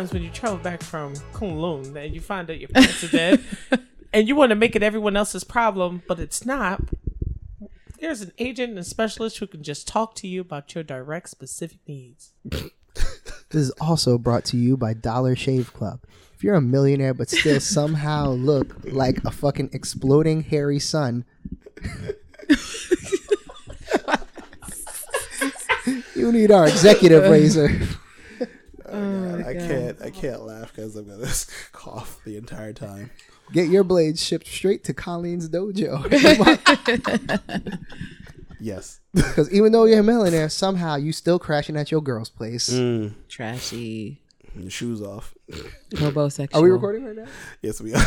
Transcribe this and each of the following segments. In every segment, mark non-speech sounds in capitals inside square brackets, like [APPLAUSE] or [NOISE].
times when you travel back from Kunlun and you find out your parents are dead, [LAUGHS] and you want to make it everyone else's problem, but it's not. There's an agent and specialist who can just talk to you about your direct specific needs. [LAUGHS] This is also brought to you by Dollar Shave Club. If you're a millionaire but still [LAUGHS] somehow look like a fucking exploding hairy sun, you need our executive razor. God, I can't. I can't laugh because I'm gonna [LAUGHS] cough the entire time. Get your blades shipped straight to Colleen's dojo. [LAUGHS] Yes. [LAUGHS] Because even though you're a millionaire, somehow you still crashing at your girl's place. Mm, Trashy. your shoes off. Homosexual. Are we recording right now? Yes, we are.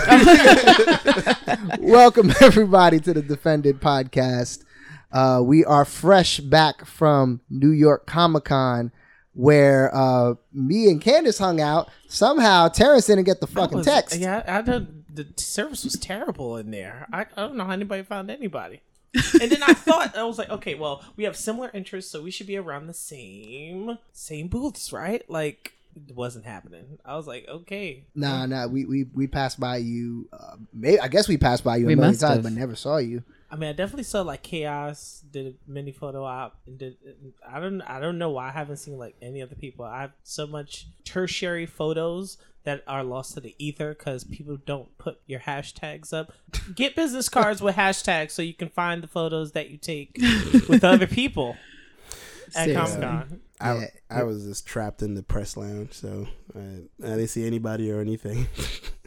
Welcome everybody to the Defended podcast. Uh, we are fresh back from New York Comic Con, where uh, me and Candace hung out. Somehow Terrence didn't get the fucking was- text. Yeah, I don't. The service was terrible in there. I, I don't know how anybody found anybody. [LAUGHS] and then I thought I was like, okay, well, we have similar interests, so we should be around the same same booths, right? Like, it wasn't happening. I was like, okay, Nah, nah. We we we passed by you. Uh, may I guess we passed by you We a million times, have. but never saw you. I mean, I definitely saw like chaos did a mini photo op. And did I don't I don't know why I haven't seen like any other people. I have so much tertiary photos that are lost to the ether because people don't put your hashtags up. Get business cards with hashtags so you can find the photos that you take [LAUGHS] with other people at Comic Con. I, Yeah. I was just trapped in the press lounge, so I, I didn't see anybody or anything. [LAUGHS]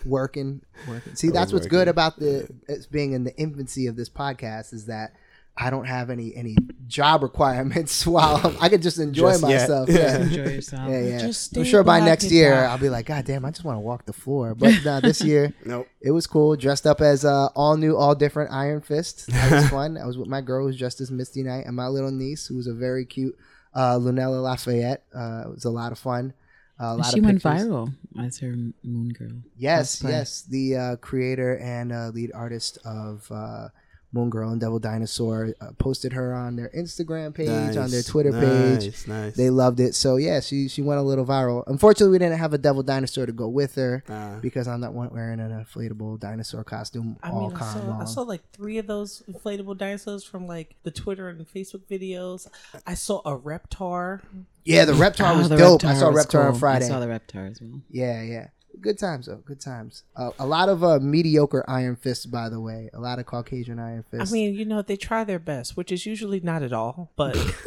Working, working. See, that's was what's good about the it's being in the infancy of this podcast is that. I don't have any any job requirements [LAUGHS] while I'm, I could just enjoy Just yet. myself. Yeah. Yeah. Enjoy yourself. Yeah, yeah. Just I'm sure by next year black. I'll be like, God damn, I just want to walk the floor. But [LAUGHS] nah, this year nope. it was cool. Dressed up as uh, all new, all different Iron Fist. That was [LAUGHS] fun. I was with my girl who was dressed as Misty Knight and my little niece who was a very cute uh, Lunella Lafayette. Uh, it was a lot of fun. A lot She of went viral as her Moon Girl. Yes, yes. The uh, creator and uh, lead artist of uh, Moon Girl and Devil Dinosaur uh, posted her on their Instagram page, on their Nice, Twitter page. Nice, nice. They loved it. So yeah, she she went a little viral. Unfortunately, we didn't have a devil dinosaur to go with her Uh, because I'm not wearing an inflatable dinosaur costume I all mean, I saw, long. I saw like three of those inflatable dinosaurs from like the Twitter and Facebook videos. I saw a Reptar. yeah, the Reptar Oh, was the dope. I saw was Reptar on. Friday. I saw the Reptar as well. Yeah, yeah. Good times though. Good times. Uh, a lot of uh, mediocre Iron Fists, by the way. A lot of Caucasian Iron Fists. I mean, you know, they try their best, which is usually not at all, but [LAUGHS]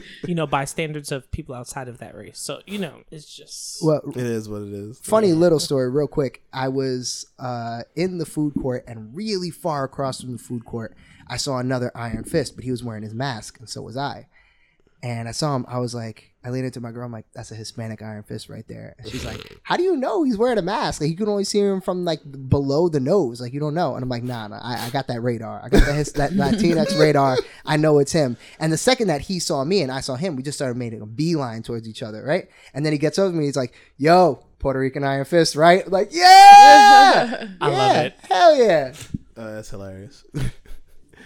[LAUGHS] you know, by standards of people outside of that race. So, you know, it's just well, it is what it is. funny little story, real quick. I was uh, in the food court, and really far across from the food court, I saw another Iron Fist, but he was wearing his mask, and so was I. And I saw him. I was like, I leaned into my girl. I'm like, that's a Hispanic Iron Fist right there. And she's like, [LAUGHS] How do you know he's wearing a mask? Like you can only see him from like below the nose. Like you don't know. And I'm like, Nah, nah. I, I got that radar. I got that, his, that Latinx [LAUGHS] radar. I know it's him. And the second that he saw me and I saw him, we just started making a beeline towards each other, right? And then he gets over to me. He's like, Yo, Puerto Rican Iron Fist, right? I'm like, [LAUGHS] yeah, I love it. Hell yeah. Uh, that's hilarious.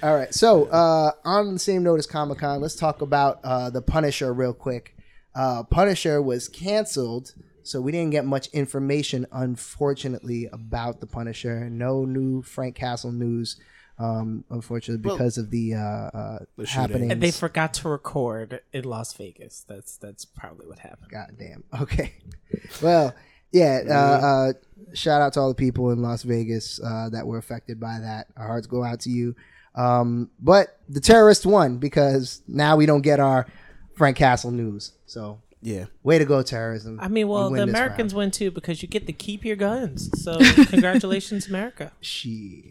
All right. So, uh, on the same note as Comic Con, let's talk about uh, the Punisher real quick. Uh, Punisher was canceled, so we didn't get much information, unfortunately, about the Punisher. No new Frank Castle news, um, unfortunately, Well, because of the, uh, uh, the happenings. and they forgot to record in Las Vegas. That's that's probably what happened. God damn. [LAUGHS] Okay. Well, yeah. Uh, uh, shout out to all the people in Las Vegas uh, that were affected by that. Our hearts go out to you. Um, but the terrorist won because now we don't get our Frank Castle news. So yeah. way to go, terrorism. I mean, You well, win the Americans round. win too because you get to keep your guns. So, [LAUGHS] congratulations, America. Shit.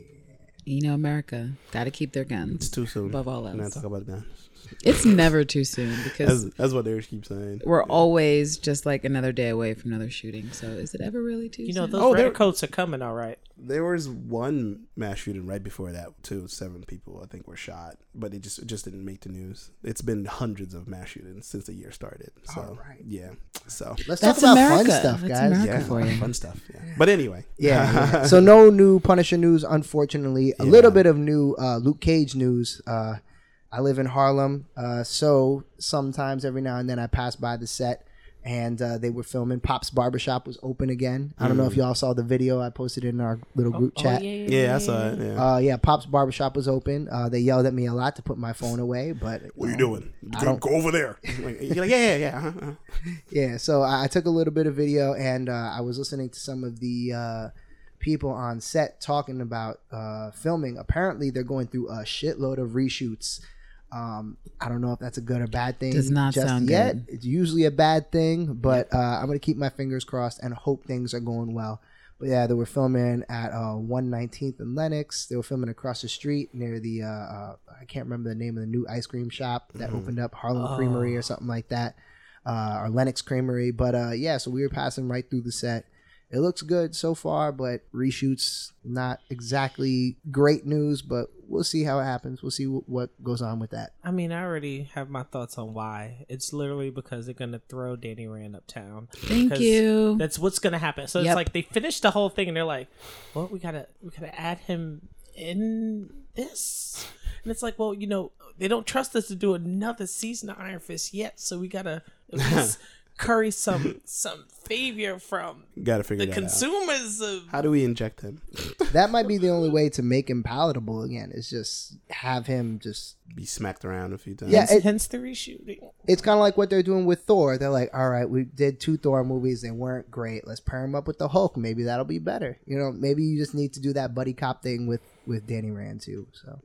You know, America got to keep their guns. It's too soon. Above all Not else. talk about guns. It's never too soon because That's, that's what they keep saying. we're always just like another day away from another shooting. So is it ever really too You know, soon? those Oh, they're- are coming, all right. There was one mass shooting right before that too. Seven people I think were shot, but it just it just didn't make the news. It's been hundreds of mass shootings since the year started. So Alright. yeah, so Let's That's talk about America. fun stuff, That's guys. America. yeah, for you. fun stuff. Yeah. But anyway, Yeah. yeah. [LAUGHS] so no new Punisher news, unfortunately. A little bit of new uh, Luke Cage news. Uh, I live in Harlem, uh, so sometimes every now and then I pass by the set, and uh, they were filming. Pop's Barbershop was open again. I don't know Mm. if y'all saw the video I posted in our little group Oh, chat. yeah, Yeah, I saw it. Yeah. Uh, yeah, Pop's Barbershop was open. Uh, they yelled at me a lot to put my phone away, but what are you know, doing? I Go, don't- go over there. Like, you're like, yeah, yeah, yeah. Uh-huh, uh-huh. [LAUGHS] Yeah, so I, I took a little bit of video and uh, I was listening to some of the uh, people on set talking about uh, filming. Apparently, they're going through a shitload of reshoots. Um, I don't know if that's a good or bad thing. Does not just sound yet. good. It's usually a bad thing, but uh, I'm gonna keep my fingers crossed and hope things are going well. But yeah, they were filming at uh, 119th and Lenox. They were filming across the street near the uh, uh, I can't remember the name of the new ice cream shop that opened up, Harlem Creamery or something like that, uh, or Lenox Creamery. But uh, yeah, so we were passing right through the set. It looks good so far, but reshoots not exactly great news. But we'll see how it happens. We'll see wh- what goes on with that. I mean, I already have my thoughts on why. It's literally because they're gonna throw Danny Rand uptown. Thank 'Cause you. That's what's gonna happen. So Yep. it's like they finished the whole thing and they're like, "Well, we gotta we gotta add him in this," and it's like, well, you know, they don't trust us to do another season of Iron Fist yet, so we gotta at [LAUGHS] least curry some some favor from Got to figure the that out. consumers of How do we inject him? That might be the only way to make him palatable again. Is just have him just. Be smacked around a few times. Yeah, it- hence the reshooting. It's kind of like what they're doing with Thor. They're like, all right, we did two Thor movies. They weren't great. Let's pair him up with the Hulk. Maybe that'll be better. You know, maybe you just need to do that buddy cop thing with with Danny Rand too. So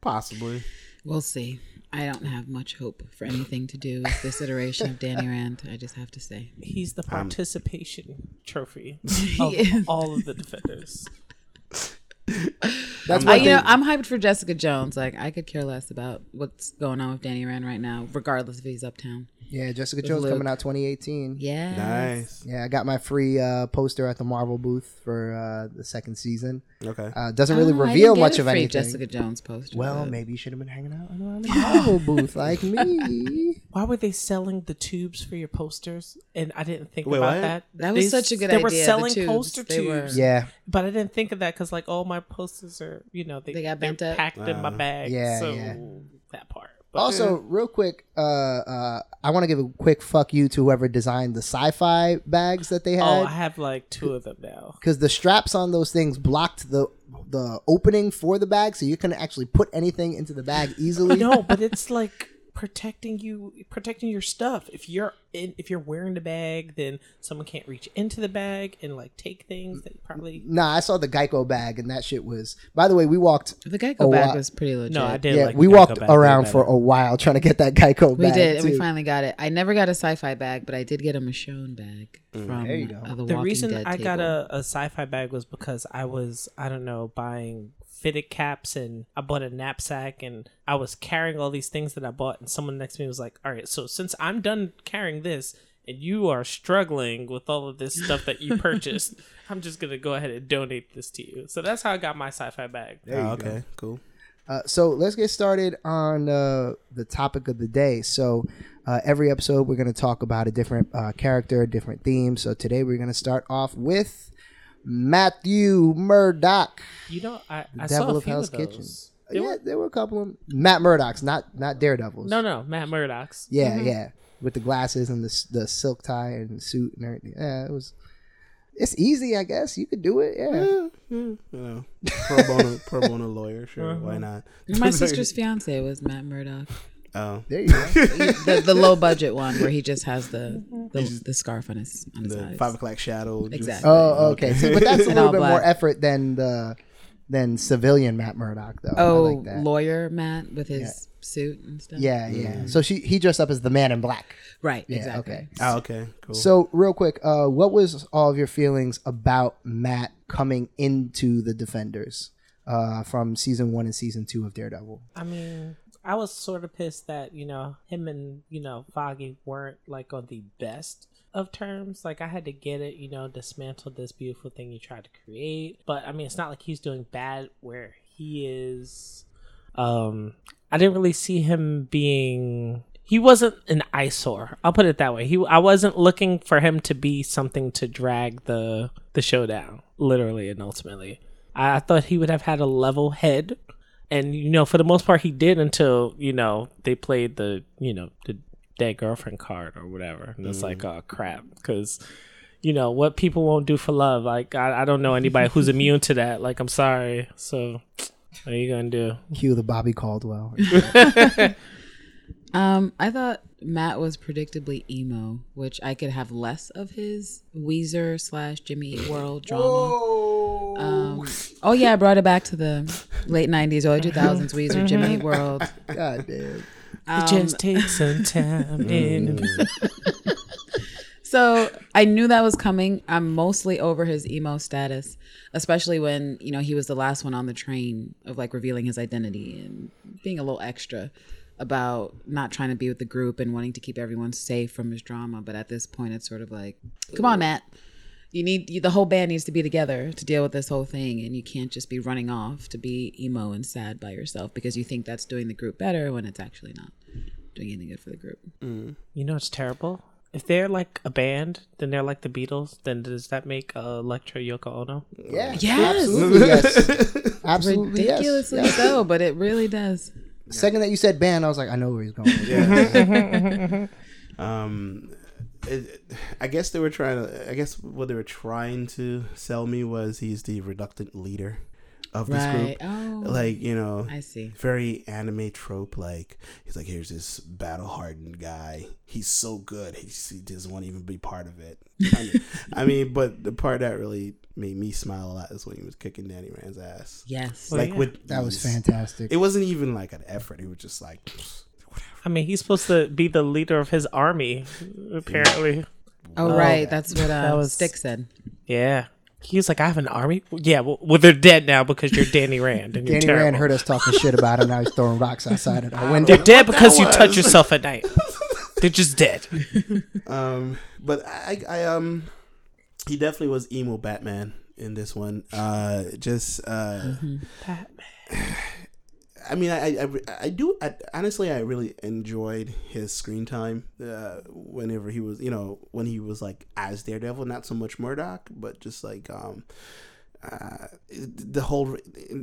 possibly. We'll see. I don't have much hope for anything to do with this iteration of Danny Rand. I just have to say. He's the um, participation trophy [LAUGHS] of all of the defenders. [LAUGHS] that's I, you know, I'm hyped for Jessica Jones. Like, I could care less about what's going on with Danny Rand right now, regardless if he's uptown. yeah. Jessica with Jones Luke. coming out 2018. Yeah. Nice. Yeah, I got my free uh, poster at the Marvel booth for uh, the second season. Okay. Uh, doesn't really Oh, I reveal didn't get much a of anything. Jessica Jones poster. Well, but- maybe you should have been hanging out around the Marvel [LAUGHS] booth like me. Why were they selling the tubes for your posters? And I didn't think Wait, about what? that. That was They- such a good they idea. They were the selling tubes, poster they were- tubes. Yeah, But I didn't think of that because, like, all my posters are, you know, they, They got bent up? packed in my Uh, bag. Yeah, so yeah. that part. But Also, real quick, uh, uh, I want to give a quick fuck you to whoever designed the Syfy bags that they had. oh, I have like two of them now. because the straps on those things blocked the the opening for the bag, so you couldn't actually put anything into the bag easily. no, but it's like protecting you, protecting your stuff. If you're in, if you're wearing the bag, then someone can't reach into the bag and like take things that you probably. Nah, I saw the Geico bag, and that shit was. By the way, we walked. The Geico bag wow. was pretty legit. No, I did. yeah, like we the Geico walked bag way around for a while trying to get that Geico We bag. We did, and we finally got it. I never got a Syfy bag, but I did get a Michonne bag from There you go. uh, the, the reason Dead I got a, a Syfy bag was because I was I don't know buying fitted caps and I bought a knapsack and I was carrying all these things that I bought and someone next to me was like, "All right, so since I'm done carrying this and you are struggling with all of this stuff that you [LAUGHS] purchased, I'm just gonna go ahead and donate this to you." So that's how I got my Syfy bag. There you Oh, go. okay. Cool. Uh, so let's get started on uh, the topic of the day. So uh, every episode we're going to talk about a different uh, character, a different theme. So today we're going to start off with Matthew Murdock. You know, I, I Devil saw a of few Hell's of those. Kitchen. They yeah, were- there were a couple of 'em. Matt Murdock's, not not Daredevils. no, no, Matt Murdock's. Yeah, mm-hmm. yeah, with the glasses and the the silk tie and suit and everything. Yeah, it was. It's easy, I guess. You could do it. Yeah. Yeah, yeah, you know, pro bono, pro bono lawyer. Sure, uh-huh. why not? My [LAUGHS] sister's fiance was Matt Murdock. Oh, There you go. [LAUGHS] the, the low budget one where he just has the the, the scarf on his on his the eyes. five o'clock shadow. just- Exactly. Oh, okay. See, but that's a [LAUGHS] little all bit more effort than the than civilian Matt Murdock, though. Oh, like that. lawyer Matt with his suit and stuff. Yeah, yeah. So she he dressed up as the man in black. right. Yeah, exactly. okay. Oh, okay, cool. So real quick, uh, what was all of your feelings about Matt coming into the Defenders uh, from season one and season two of Daredevil? I mean, I was sort of pissed that you know him and you know Foggy weren't like on the best of terms. Like I had to get it, you know, dismantle this beautiful thing you tried to create. But I mean, it's not like he's doing bad where he is. Um, I didn't really see him being. He wasn't an eyesore. I'll put it that way. He, I wasn't looking for him to be something to drag the the show down, literally and ultimately. I, I thought he would have had a level head and you know for the most part he did until you know they played the you know the dead girlfriend card or whatever. And it's like, Mm. oh crap, because you know what people won't do for love. Like I, I don't know anybody who's immune to that. Like I'm sorry. So what are you gonna do? Cue the Bobby Caldwell. [LAUGHS] [LAUGHS] Um, I thought Matt was predictably emo, which I could have less of his Weezer slash Jimmy World drama. Um, oh yeah, I brought it back to the late '90s, early 2000s Weezer Jimmy Eat World. [LAUGHS] God damn. Um, Just take some time [LAUGHS] in. [LAUGHS] So I knew that was coming. I'm mostly over his emo status, especially when you know he was the last one on the train of like revealing his identity and being a little extra about not trying to be with the group and wanting to keep everyone safe from his drama. But at this point, it's sort of like, come on, Matt. You need you, the whole band needs to be together to deal with this whole thing, and you can't just be running off to be emo and sad by yourself because you think that's doing the group better when it's actually not doing anything good for the group. You know it's terrible. If they're like a band, then they're like the Beatles. Then does that make uh, Elektra Yoko Ono? Yeah. Yes. Absolutely yes. [LAUGHS] Absolutely ridiculously Yes. so, but it really does. Second that you said band, I was like, I know where he's going. with [LAUGHS] this. [LAUGHS] um it, I guess they were trying to. I guess what they were trying to sell me was he's the reluctant leader of this Right. group. Oh, Like you know, I see. very anime trope. Like he's like, here's this battle hardened guy. He's so good. He, he doesn't want to even be part of it. [LAUGHS] I mean, I mean, but the part that really made me smile a lot is when he was kicking Danny Rand's ass. Yes. Well, Like yeah. with That was fantastic. It wasn't even like an effort. He was just like, I mean, he's supposed to be the leader of his army, apparently. Oh, Oh, right. That's what uh, that was- Stick said. Yeah. He was like, I have an army. Yeah, well, well they're dead now because you're Danny Rand and you're Danny Rand heard us talking shit about him. Now he's throwing rocks outside of our window. They're dead because you touch yourself at night. they're just dead. um, but I, I, um, he definitely was emo Batman in this one. Uh, just, uh, I mean, I, I, I do. I, honestly, I really enjoyed his screen time. Uh, whenever he was, you know, when he was like as Daredevil, not so much Murdock, but just like, um, uh, the whole.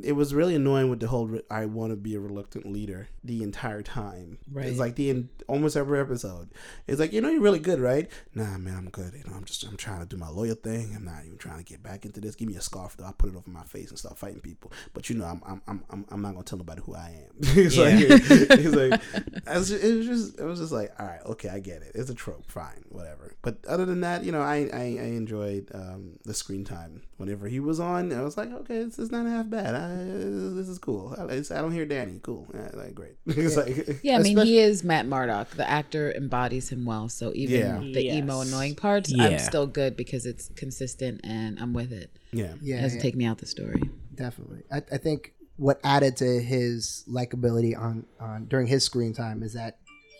It was really annoying with the whole. I want to be a reluctant leader the entire time. Right. It's like the in almost every episode. It's like you know you're really good, right? Nah, man, I'm good. You know, I'm just I'm trying to do my loyal thing. I'm not even trying to get back into this. Give me a scarf though. I'll put it over my face and start fighting people. But you know, I'm I'm I'm I'm, not gonna tell nobody who I am. [LAUGHS] it's like it's like I was just, it was just it was just like all right, okay, I get it. It's a trope, fine, whatever. But other than that, you know, I I, I enjoyed um, the screen time whenever he was on. I was like, okay, this is not half bad. I, this is cool. I, I don't hear Danny. Cool, yeah, like great. [LAUGHS] it's like Yeah, I [LAUGHS] mean, he is Matt Murdock. The actor embodies him well. So even Yeah. the emo annoying parts, Yeah. I'm still good because it's consistent and I'm with it. yeah. yeah. It Yeah, doesn't yeah, take me out the story. definitely. I, I think what added to his likability on, on during his screen time is that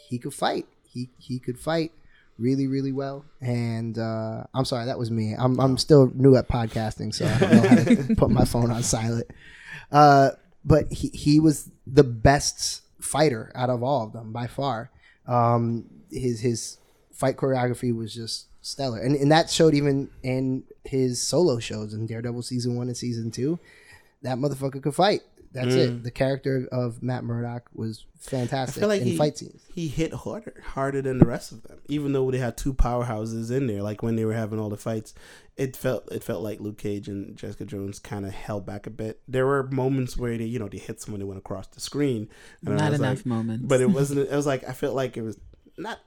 he could fight. He he could fight really really well. And uh, I'm sorry, that was me. I'm I'm still new at podcasting, so I don't know how to [LAUGHS] put my phone on silent. Uh, but he he was the best fighter out of all of them by far. Um, his his fight choreography was just stellar, and and that showed even in his solo shows in Daredevil season one and season two. That motherfucker could fight. That's it. Mm. The character of Matt Murdock was fantastic I feel like in he, fight scenes. he hit harder, harder than the rest of them. Even though they had two powerhouses in there, like when they were having all the fights, it felt it felt like Luke Cage and Jessica Jones kind of held back a bit. There were moments where they, you know, they hit someone, they went across the screen. and Not enough like- moments. but it [LAUGHS] wasn't. It was like I felt like it was not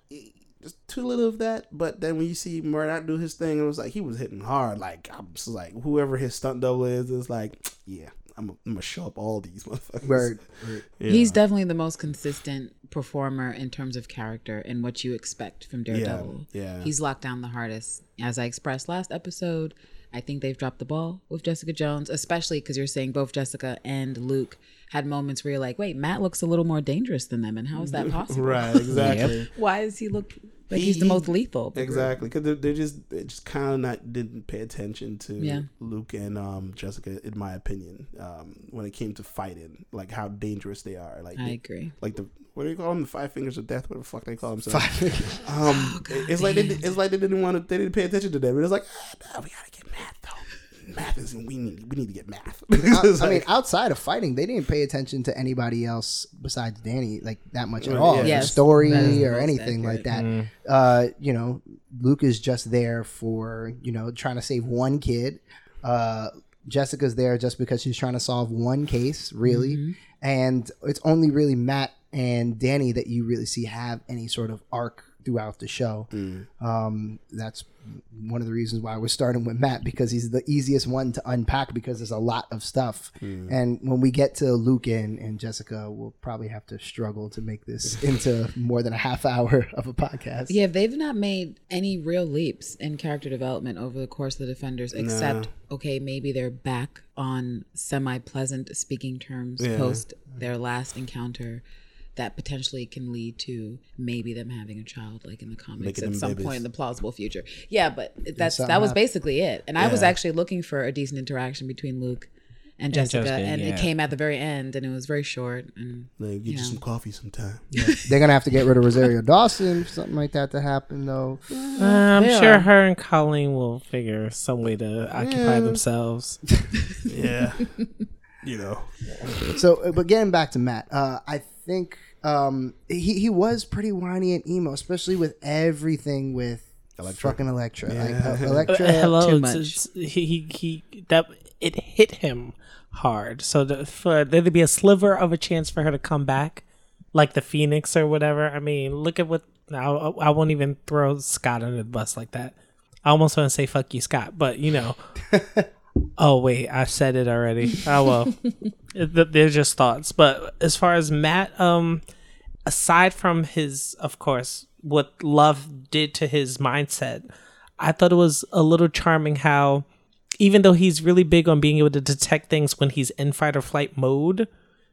just too little of that. But then when you see Murdock do his thing, it was like he was hitting hard. Like I'm just like whoever his stunt double is is like, yeah, I'm, I'm gonna show up all these [LAUGHS] motherfuckers. Word. word. Yeah. He's definitely the most consistent performer in terms of character and what you expect from Daredevil. yeah, Daredevil. yeah. He's locked down the hardest. As I expressed last episode, I think they've dropped the ball with Jessica Jones, especially because you're saying both Jessica and Luke had moments where you're like, wait, Matt looks a little more dangerous than them, and how is that [LAUGHS] possible? right. Exactly. [LAUGHS] Why does he look like He- he's the most lethal? of the group? Exactly, because they're, they're just they just kind of not didn't pay attention to Yeah. Luke and um, Jessica, in my opinion, um, when it came to fighting, like how dangerous they are. Like, I they- agree. like the what do you call them? The five fingers of death. What the fuck they call themselves? Five. Um, it's like they, it's like they didn't want to. They didn't pay attention to them. It was like, ah, nah, we gotta get Matt though. Matt math is we need we need to get math. I, It's [LAUGHS] I mean, outside of fighting, they didn't pay attention to anybody else besides Danny like that much at all. yeah. Yes, story or most anything like accurate. that. Uh, you know, Luke is just there for you know trying to save one kid. Uh, Jessica's there just because she's trying to solve one case, really, Mm-hmm. and it's only really Matt and Danny that you really see have any sort of arc throughout the show. Mm. Um, that's one of the reasons why we're starting with Matt because he's the easiest one to unpack because there's a lot of stuff. And when we get to Luke and, and Jessica, we'll probably have to struggle to make this [LAUGHS] into more than a half hour of a podcast. Yeah, they've not made any real leaps in character development over the course of the Defenders, except okay, maybe they're back on semi-pleasant speaking terms Yeah. post their last encounter. That potentially can lead to maybe them having a child, like in the comics, Making at some babies. point in the plausible future. Yeah, but that's something that was basically it. And I was actually looking for a decent interaction between Luke and Jessica, Jessica, and yeah. it came at the very end, and it was very short. And like, get you Yeah. some coffee sometime. [LAUGHS] They're going to have to get rid of Rosario Dawson for something like that to happen, though. Uh, I'm They sure her and Colleen will figure some way to occupy themselves. [LAUGHS] Yeah, [LAUGHS] you know. So, uh, but getting back to Matt, uh, I think um, he, he was pretty whiny and emo, especially with everything with Elektra. fucking Elektra. Yeah. uh, Uh, [LAUGHS] Elektra. hello, too much. it's- he, he he that it hit him hard. So the, for there to be a sliver of a chance for her to come back, like the Phoenix or whatever. I mean, look at what now. I won't even throw Scott under the bus like that. I almost want to say "fuck you, Scott," but you know. [LAUGHS] oh wait, I said it already. [LAUGHS] Oh well, It- they're just thoughts. But as far as Matt, um, aside from his, of course, what love did to his mindset, I thought it was a little charming how, even though he's really big on being able to detect things when he's in fight or flight mode,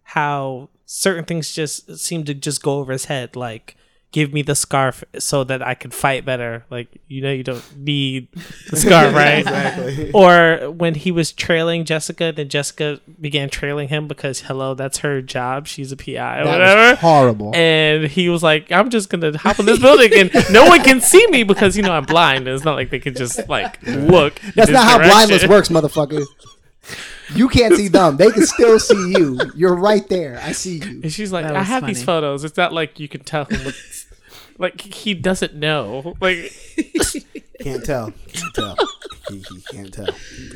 how certain things just seem to just go over his head. Like, give me the scarf so that I could fight better. Like, you know, you don't need the scarf, [LAUGHS] right? Exactly. or when he was trailing Jessica, then Jessica began trailing him because hello, that's her job. She's a PI or that whatever. was horrible. And he was like, I'm just gonna hop in this building and no one can see me because you know I'm blind. It's not like they can just like look. That's not how blindness works, motherfucker. [LAUGHS] You can't see them. They can still [LAUGHS] see you. You're right there. I see you. And she's like, I was have these photos. It's not like you can tell him. What's, [LAUGHS] like he doesn't know. Like [LAUGHS] Can't tell. Can't tell. He, he can't tell.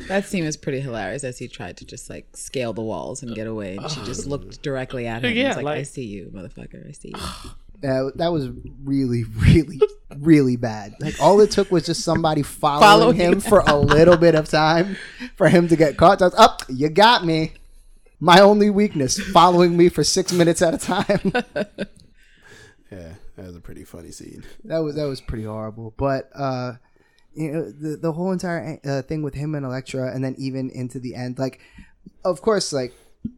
That scene was pretty hilarious as he tried to just like scale the walls and get away, and she just looked directly at him. Yeah, Yeah, like, I see you, motherfucker. I see you. Uh, that was really, really, really bad. Like all it took was just somebody following, Following him him. for a little bit of time for him to get caught. That's up. you got me. My only weakness: following me for six minutes at a time. [LAUGHS] Yeah, that was a pretty funny scene. that was that was pretty horrible. But uh, you know, the the whole entire uh, thing with him and Elektra, and then even into the end, like, of course, like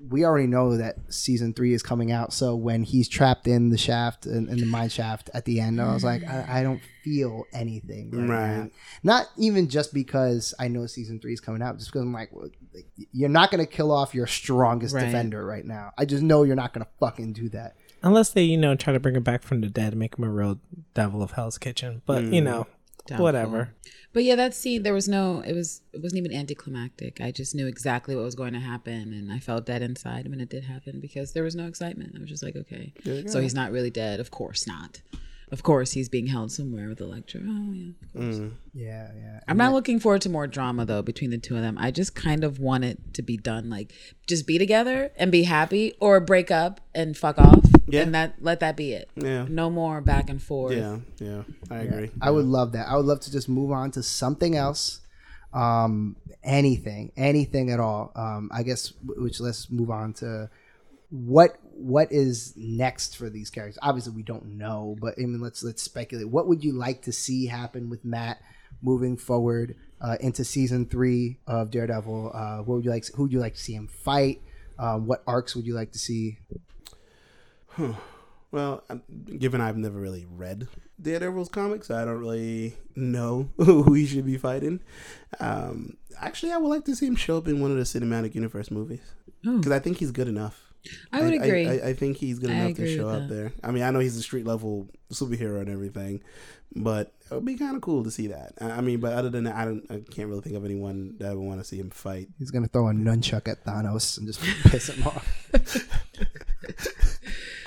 we already know that season three is coming out. So when he's trapped in the shaft in, in the mine shaft at the end, I was like, I, I don't feel anything. Right. Right. Not even just because I know season three is coming out, just because I'm like, well, like, you're not gonna kill off your strongest Right. defender right now. I just know you're not gonna fucking do that. unless they you know try to bring him back from the dead, make him a real devil of Hell's Kitchen. But you mm. know, Doubtful. whatever. But yeah, that scene there was no. It was. It wasn't even anticlimactic. I just knew exactly what was going to happen, and I felt dead inside when it did happen because there was no excitement. I was just like, okay, so he's not really dead. Of course not. Of course he's being held somewhere with Elektra. Oh yeah. Of course. Yeah, yeah. I'm not looking forward to more drama though between the two of them. I just kind of want it to be done like just be together and be happy or break up and fuck off. Yeah. And that let that be it. Yeah. No more back and forth. Yeah, yeah, I agree. I would love that. I would love to just move on to something else. Um, anything, anything at all. Um, I guess which let's move on to what what is next for these characters. Obviously, we don't know, but I mean, let's let's speculate. What would you like to see happen with Matt moving forward uh, into season three of Daredevil? Uh, what would you like? Who would you like to see him fight? Um, what arcs would you like to see? Well, given I've never really read Daredevil's comics, I don't really know [LAUGHS] who he should be fighting. Um, actually, I would like to see him show up in one of the cinematic universe movies because I think he's good enough. I would agree. I, I, think he's good I enough to show up that. there. I mean, I know he's a street level superhero and everything, but it would be kind of cool to see that. I I mean, but other than that, I don't. I can't really think of anyone that I would want to see him fight. He's gonna throw a nunchuck at Thanos and just [LAUGHS] piss him off. [LAUGHS]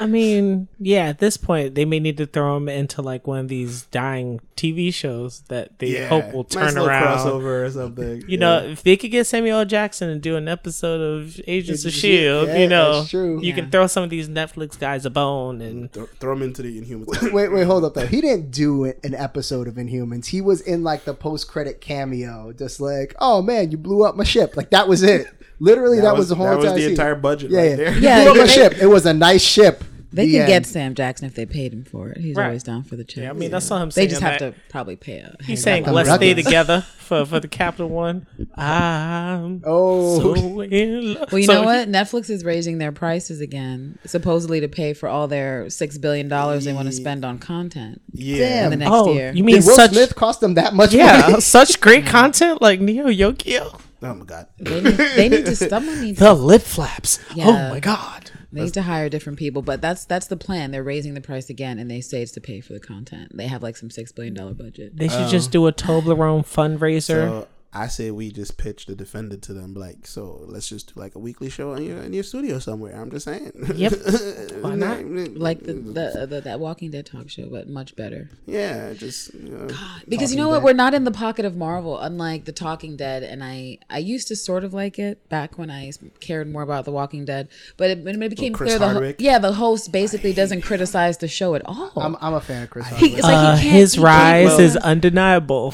I mean, yeah, at this point, they may need to throw him into like one of these dying TV shows that they hope will nice turn little around. crossover or something. You know, if they could get Samuel L. Jackson and do an episode of Agents of of Shield, yeah, you know, true. you Yeah. can throw some of these Netflix guys a bone and Th- throw him into the Inhumans. wait, wait, hold up though. He didn't do an episode of Inhumans. He was in like the post credit cameo, just like, oh man, you blew up my ship. Like that was it. Literally, that, was, the whole that was entire the entire budget yeah, right yeah. there. Yeah, blew up my ship. It was a nice ship. They The could get. Sam Jackson if they paid him for it. He's Right. always down for the check. yeah, I mean, that's all I'm they just have that- to probably pay a. He's saying let's stay together [LAUGHS] for for the Capital One. I'm Oh, so [LAUGHS] in love. Well, you So know what? Netflix is raising their prices again, supposedly to pay for all their six billion dollars they want to spend on content Yeah. in the next Oh, year. you mean did Will such? Smith cost them that much? Yeah, money? [LAUGHS] such great content like Neo Yokio. Oh my god. they, need, they need to. Someone needs. The lip flaps. Oh my god. They need to hire different people, but that's that's the plan. They're raising the price again, and they say it's to pay for the content. They have like some six billion dollar budget. They should just oh. do a Toblerone fundraiser. So I say we just pitch the defender to them, like, so let's just do like a weekly show in your in your studio somewhere. I'm just saying. Yep. [LAUGHS] Why not? Like the, the, the that Walking Dead talk show, but much better. yeah, just you know, Because you Talking know what, we're not in the pocket of Marvel, unlike The Talking Dead, and I I used to sort of like it back when I cared more about The Walking Dead, but it, when it became Chris clear the ho- yeah the host basically doesn't criticize the show at all. I'm, I'm a fan of Chris He- like Uh, he his he rise well- is undeniable.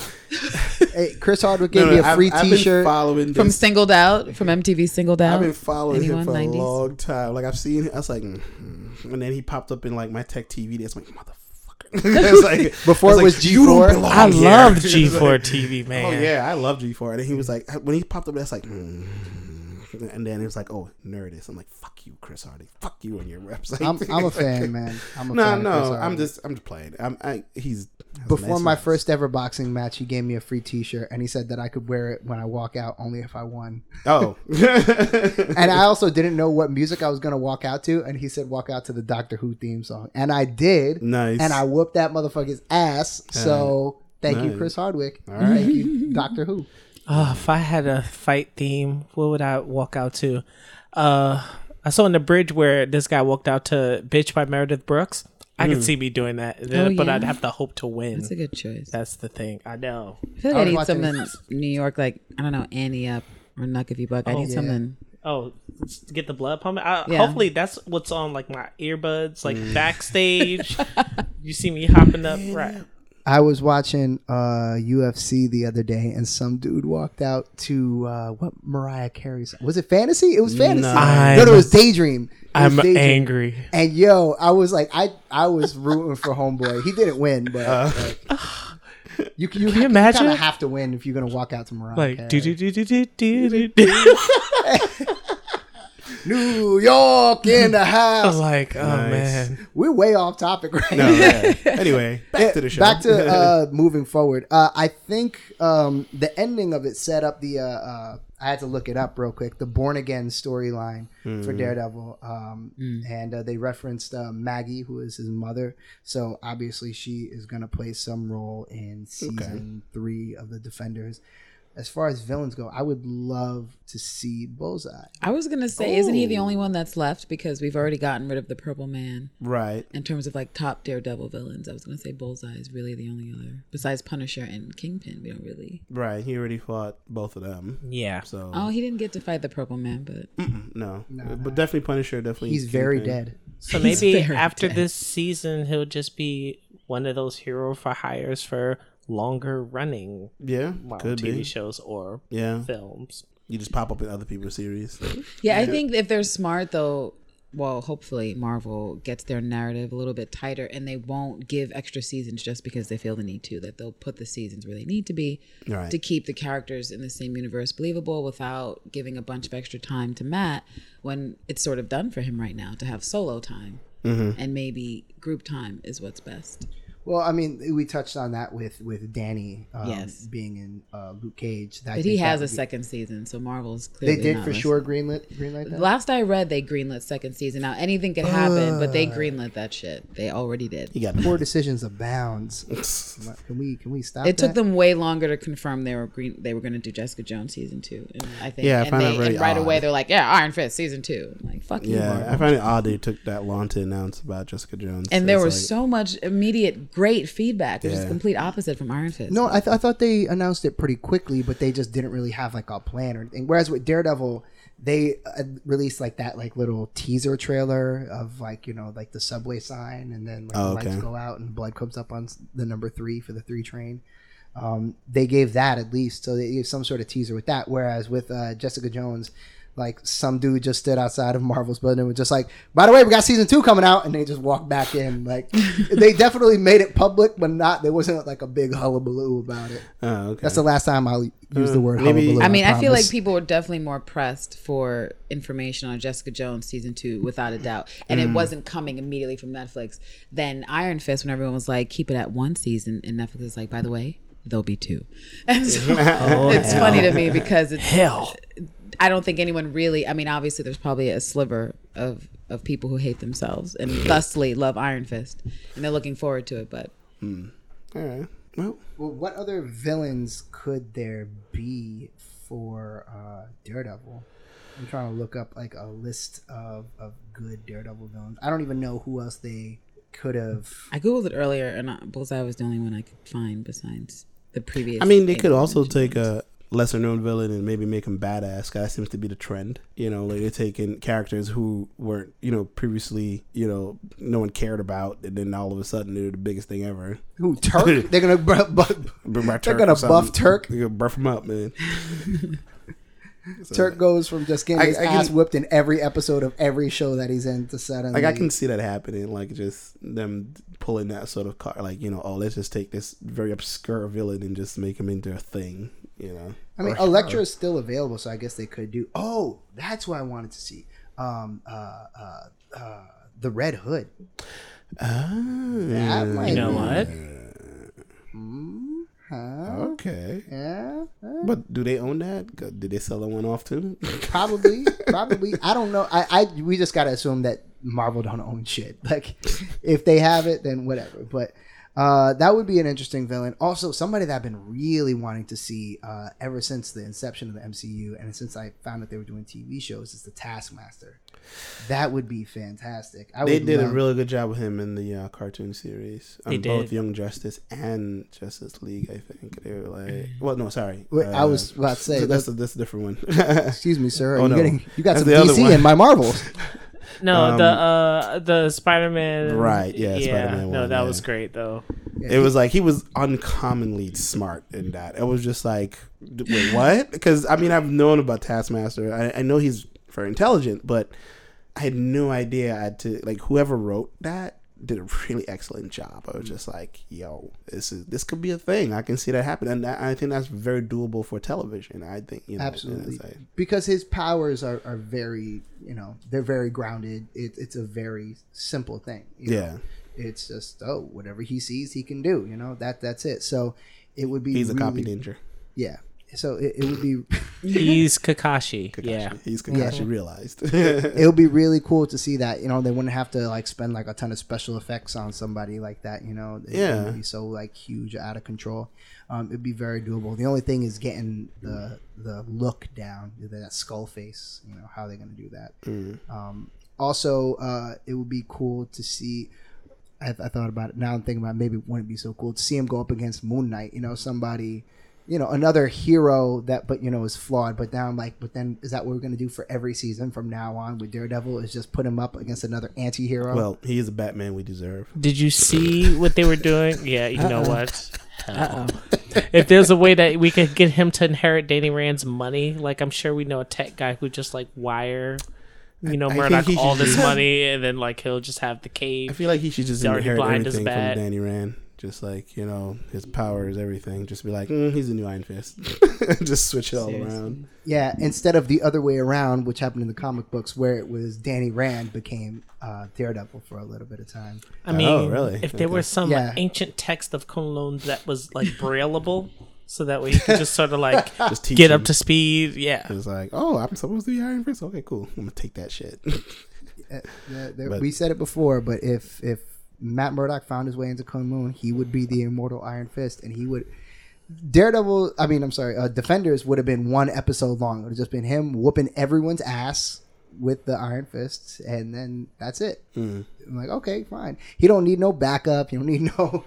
Hey, Chris Hardwick gave no, me a I've- free I've T-shirt. following from this. Singled Out from MTV Singled Out. I've been following him for 90s. a long time. Like I've seen, I was like, mm, and then he popped up in like my tech TV. That's like motherfucker. [LAUGHS] it's [LAUGHS] like Before I it was "You don't G4? I loved [LAUGHS] G4 like, TV, man. Oh yeah, I love G4. And then he was like, when he popped up, that's like, mm. and then he was like, oh, Nerdist. I'm like, fuck you, Chris Hardy. Fuck you and your website. I'm, I'm a fan, man. I'm a No, fan. of no, I'm just, I'm just playing. I'm, I, he's has a Before my first ever boxing match, he gave me a free T-shirt, and he said that I could wear it when I walk out, only if I won. Oh, [LAUGHS] And I also didn't know what music I was gonna walk out to, and he said walk out to the Doctor Who theme song, and I did, nice. and I whooped that motherfucker's ass. So thank you. Chris Hardwick. All right. Thank you, Doctor Who. Oh, if I had a fight theme, what would I walk out to? Uh, I saw in the bridge where this guy walked out to "Bitch" by Meredith Brooks. I Hmm. could see me doing that, Oh, but yeah? I'd have to hope to win. That's a good choice. That's the thing. I know. I feel like I, was need watching- something New York, like I don't know, Ante up or Nuck if you buck. I Oh, need yeah. something. Oh, get the blood pumping. I, Yeah. Hopefully, that's what's on like my earbuds, like backstage. [LAUGHS] you see me hopping up, right? I was watching uh, UFC the other day, and some dude walked out to uh, what Mariah Carey's was it Fantasy? It was Fantasy. No. no, no, it was Daydream. It I'm Daydream. angry. And yo, I was like, I I was rooting for Homeboy. He didn't win, but Uh. like, you can you, you imagine? kind have to win if you're gonna walk out to Mariah. Like Carey. do do do do do do. [LAUGHS] [LAUGHS] New York in the [LAUGHS] house. Like oh Nice. man, We're way off topic right no, now. yeah. Anyway, [LAUGHS] back to the show. Back to [LAUGHS] uh, moving forward. Uh, I think um, the ending of it set up the. Uh, uh, I had to look it up real quick. The born again storyline for Daredevil, um, and uh, they referenced uh, Maggie, who is his mother. So obviously, she is going to play some role in season three of the Defenders. As far as villains go, I would love to see Bullseye. I was gonna say, isn't he the only one that's left? Because we've already gotten rid of the Purple Man right. in terms of like top Daredevil villains. I was gonna say Bullseye is really the only other besides Punisher and Kingpin. We don't really. Right. He already fought both of them. yeah. So Oh, he didn't get to fight the Purple Man, but mm, no. but definitely Punisher. Definitely. He's very dead. So He's maybe after dead. this season, he'll just be one of those hero for hires for longer running Yeah, well, could TV be. shows or Yeah, films. you just pop up in other people's series. yeah, I think if they're smart though, well, hopefully Marvel gets their narrative a little bit tighter, and they won't give extra seasons just because they feel the need to. That they'll put the seasons where they need to be Right. to keep the characters in the same universe believable without giving a bunch of extra time to Matt when it's sort of done for him right now to have solo time Mm-hmm. and maybe group time is what's best. Well, I mean, we touched on that with with Danny, um, Yes. being in uh, Luke Cage. That- But he has that a be- second season, so Marvel's clearly They did not for listening. sure greenlit greenlight that. Last I read, they greenlit second season. Now anything could happen, but they greenlit that shit. They already did. He got Poor decisions abounds. [LAUGHS] Can we can we stop? It took them way longer to confirm they were green. They were going to do Jessica Jones season two, and I think Yeah, I and, found that they, very and right odd. away they're like, "Yeah, Iron Fist season two. I'm like, "Fuck you." Yeah, Marvel. I find it odd they took that long to announce about Jessica Jones. and there was like- so much immediate great feedback, which is Yeah. the complete opposite from Iron Fist. No, I, th- I thought they announced it pretty quickly, but they just didn't really have like a plan or anything. Whereas with Daredevil, they uh, released like that like little teaser trailer of like you know like the subway sign, and then like Oh, the lights go out and blood comes up on the number three for the three train. Um, they gave that at least, so they gave some sort of teaser with that. Whereas with uh, Jessica Jones. Like some dude just stood outside of Marvel's building and was just like, "By the way, we got season two coming out," and they just walked back in. Like [LAUGHS] they definitely made it public, but not. There wasn't like a big hullabaloo about it. Oh, okay. That's the last time I'll use the hmm. word maybe- hullabaloo. I mean, I, feel like people were definitely more pressed for information on Jessica Jones season two, without a doubt, and it hmm. wasn't coming immediately from Netflix. Then Iron Fist, when everyone was like, "Keep it at one season," and Netflix is like, "By the way, there'll be two. [LAUGHS] And so [LAUGHS] oh, it's funny to me because it's Hell. I don't think anyone really. I mean, obviously, there's probably a sliver of of people who hate themselves and thusly love Iron Fist, and they're looking forward to it. But All right. Well, Well, what other villains could there be for uh, Daredevil? I'm trying to look up like a list of, of good Daredevil villains. I don't even know who else they could have. I googled it earlier, and uh, Bullseye was the only one I could find besides the previous. I mean, they could also take a lesser known villain and maybe make him badass. That seems to be the trend. You know, like they're taking characters who weren't, you know, previously, you know, no one cared about, and then all of a sudden they're the biggest thing ever. Who Turk? [LAUGHS] They're gonna bu- bu- Bring [LAUGHS] back They're gonna buff Turk. They're gonna buff him up, man. So, [LAUGHS] Turk goes from just getting I- his I can- ass whipped in every episode of every show that he's in to suddenly. Like I can see that happening, like just them pulling that sort of car, like you know, oh, let's just take this very obscure villain and just make him into a thing, you know. I mean, Or- Elektra is still available, so I guess they could do. Oh, that's what I wanted to see. Um, uh, uh, uh, the Red Hood. Ah, That might You know be- what? Huh? Okay. Yeah, uh, But do they own that? Did they sell that one off too? [LAUGHS] probably, probably. I don't know. I, I, we just gotta assume that Marvel don't own shit. Like, if they have it, then whatever. But uh, that would be an interesting villain. Also, somebody that I've been really wanting to see uh, ever since the inception of the MCU, and since I found that they were doing TV shows, is the Taskmaster. That would be fantastic. I they would did a really good job with him in the uh, cartoon series. They on both. Young Justice and Justice League. I think they were like, well, no, sorry. Wait, I Uh, was about to say, [LAUGHS] that's a, that's a different one. Excuse me, sir. [LAUGHS] Are Oh, you no. getting you got That's some DC in my Marvels? [LAUGHS] No, Um, the uh the Spider Man. Right, yeah, Spider-Man No, one, that yeah. was great though. it was like he was uncommonly smart in that. It was just like, wait, what? Because I mean, I've known about Taskmaster. I, I know he's very intelligent, but I had no idea. I had to like whoever wrote that did a really excellent job. I was just like, yo, this is this could be a thing. I can see that happen, and that, I think that's very doable for television. I think you know, Absolutely, like- because his powers are, are very you know they're very grounded. It, it's a very simple thing. you know? yeah, it's just oh whatever he sees he can do. You know that that's it. So it would be he's a copy really- ninja. Yeah. So it, it would be He's Kakashi. Kakashi. Yeah. he's Kakashi realized. it would be [LAUGHS] really cool to see that. You know they wouldn't have to like spend like a ton of special effects on somebody like that. You know it Yeah. wouldn't be so like huge out of control. Um, it'd be very doable. The only thing is getting the the look down, that skull face. You know how they're gonna do that. Mm. Um, also, uh, it would be cool to see. I, I thought about it now. I'm thinking about it, maybe it wouldn't be so cool to see him go up against Moon Knight. You know, somebody, you know, another hero that, but you know, is flawed. But now I'm like, but then is that what we're gonna do for every season from now on with Daredevil? Is just put him up against another anti-hero? Well, he is a Batman we deserve. Did you see what they were doing? Yeah, you know what? Hell. [LAUGHS] If there's a way that we could get him to inherit Danny Rand's money, like I'm sure we know a tech guy who just like wire, you know, I think Murdock he all this money, and then like he'll just have the cave. I feel like he should just inherit everything from. Danny Rand. Just like you know, his power is everything. Just be like, mm, he's a new Iron Fist. [LAUGHS] [LAUGHS] just switch it all Seriously. around. Yeah, instead of the other way around, which happened in the comic books, where it was Danny Rand became uh, Daredevil for a little bit of time. I mean, Oh, really? if there Okay. were some Yeah. ancient text of Kunlun that was like brailleable, so that way you could just sort of like [LAUGHS] Just teach get him. up to speed. Yeah. It's like, oh, I'm supposed to be Iron Fist. Okay, cool. I'm gonna take that shit. Uh, the- the- But- we said it before, but if if Matt Murdock found his way into K'un-Lun, he would be the immortal Iron Fist, and he would. Daredevil, I mean, I'm sorry, uh, Defenders would have been one episode long. It would have just been him whooping everyone's ass with the Iron Fists, and then that's it. Mm. I'm like, okay, fine. He don't need no backup. You don't need [LAUGHS] no.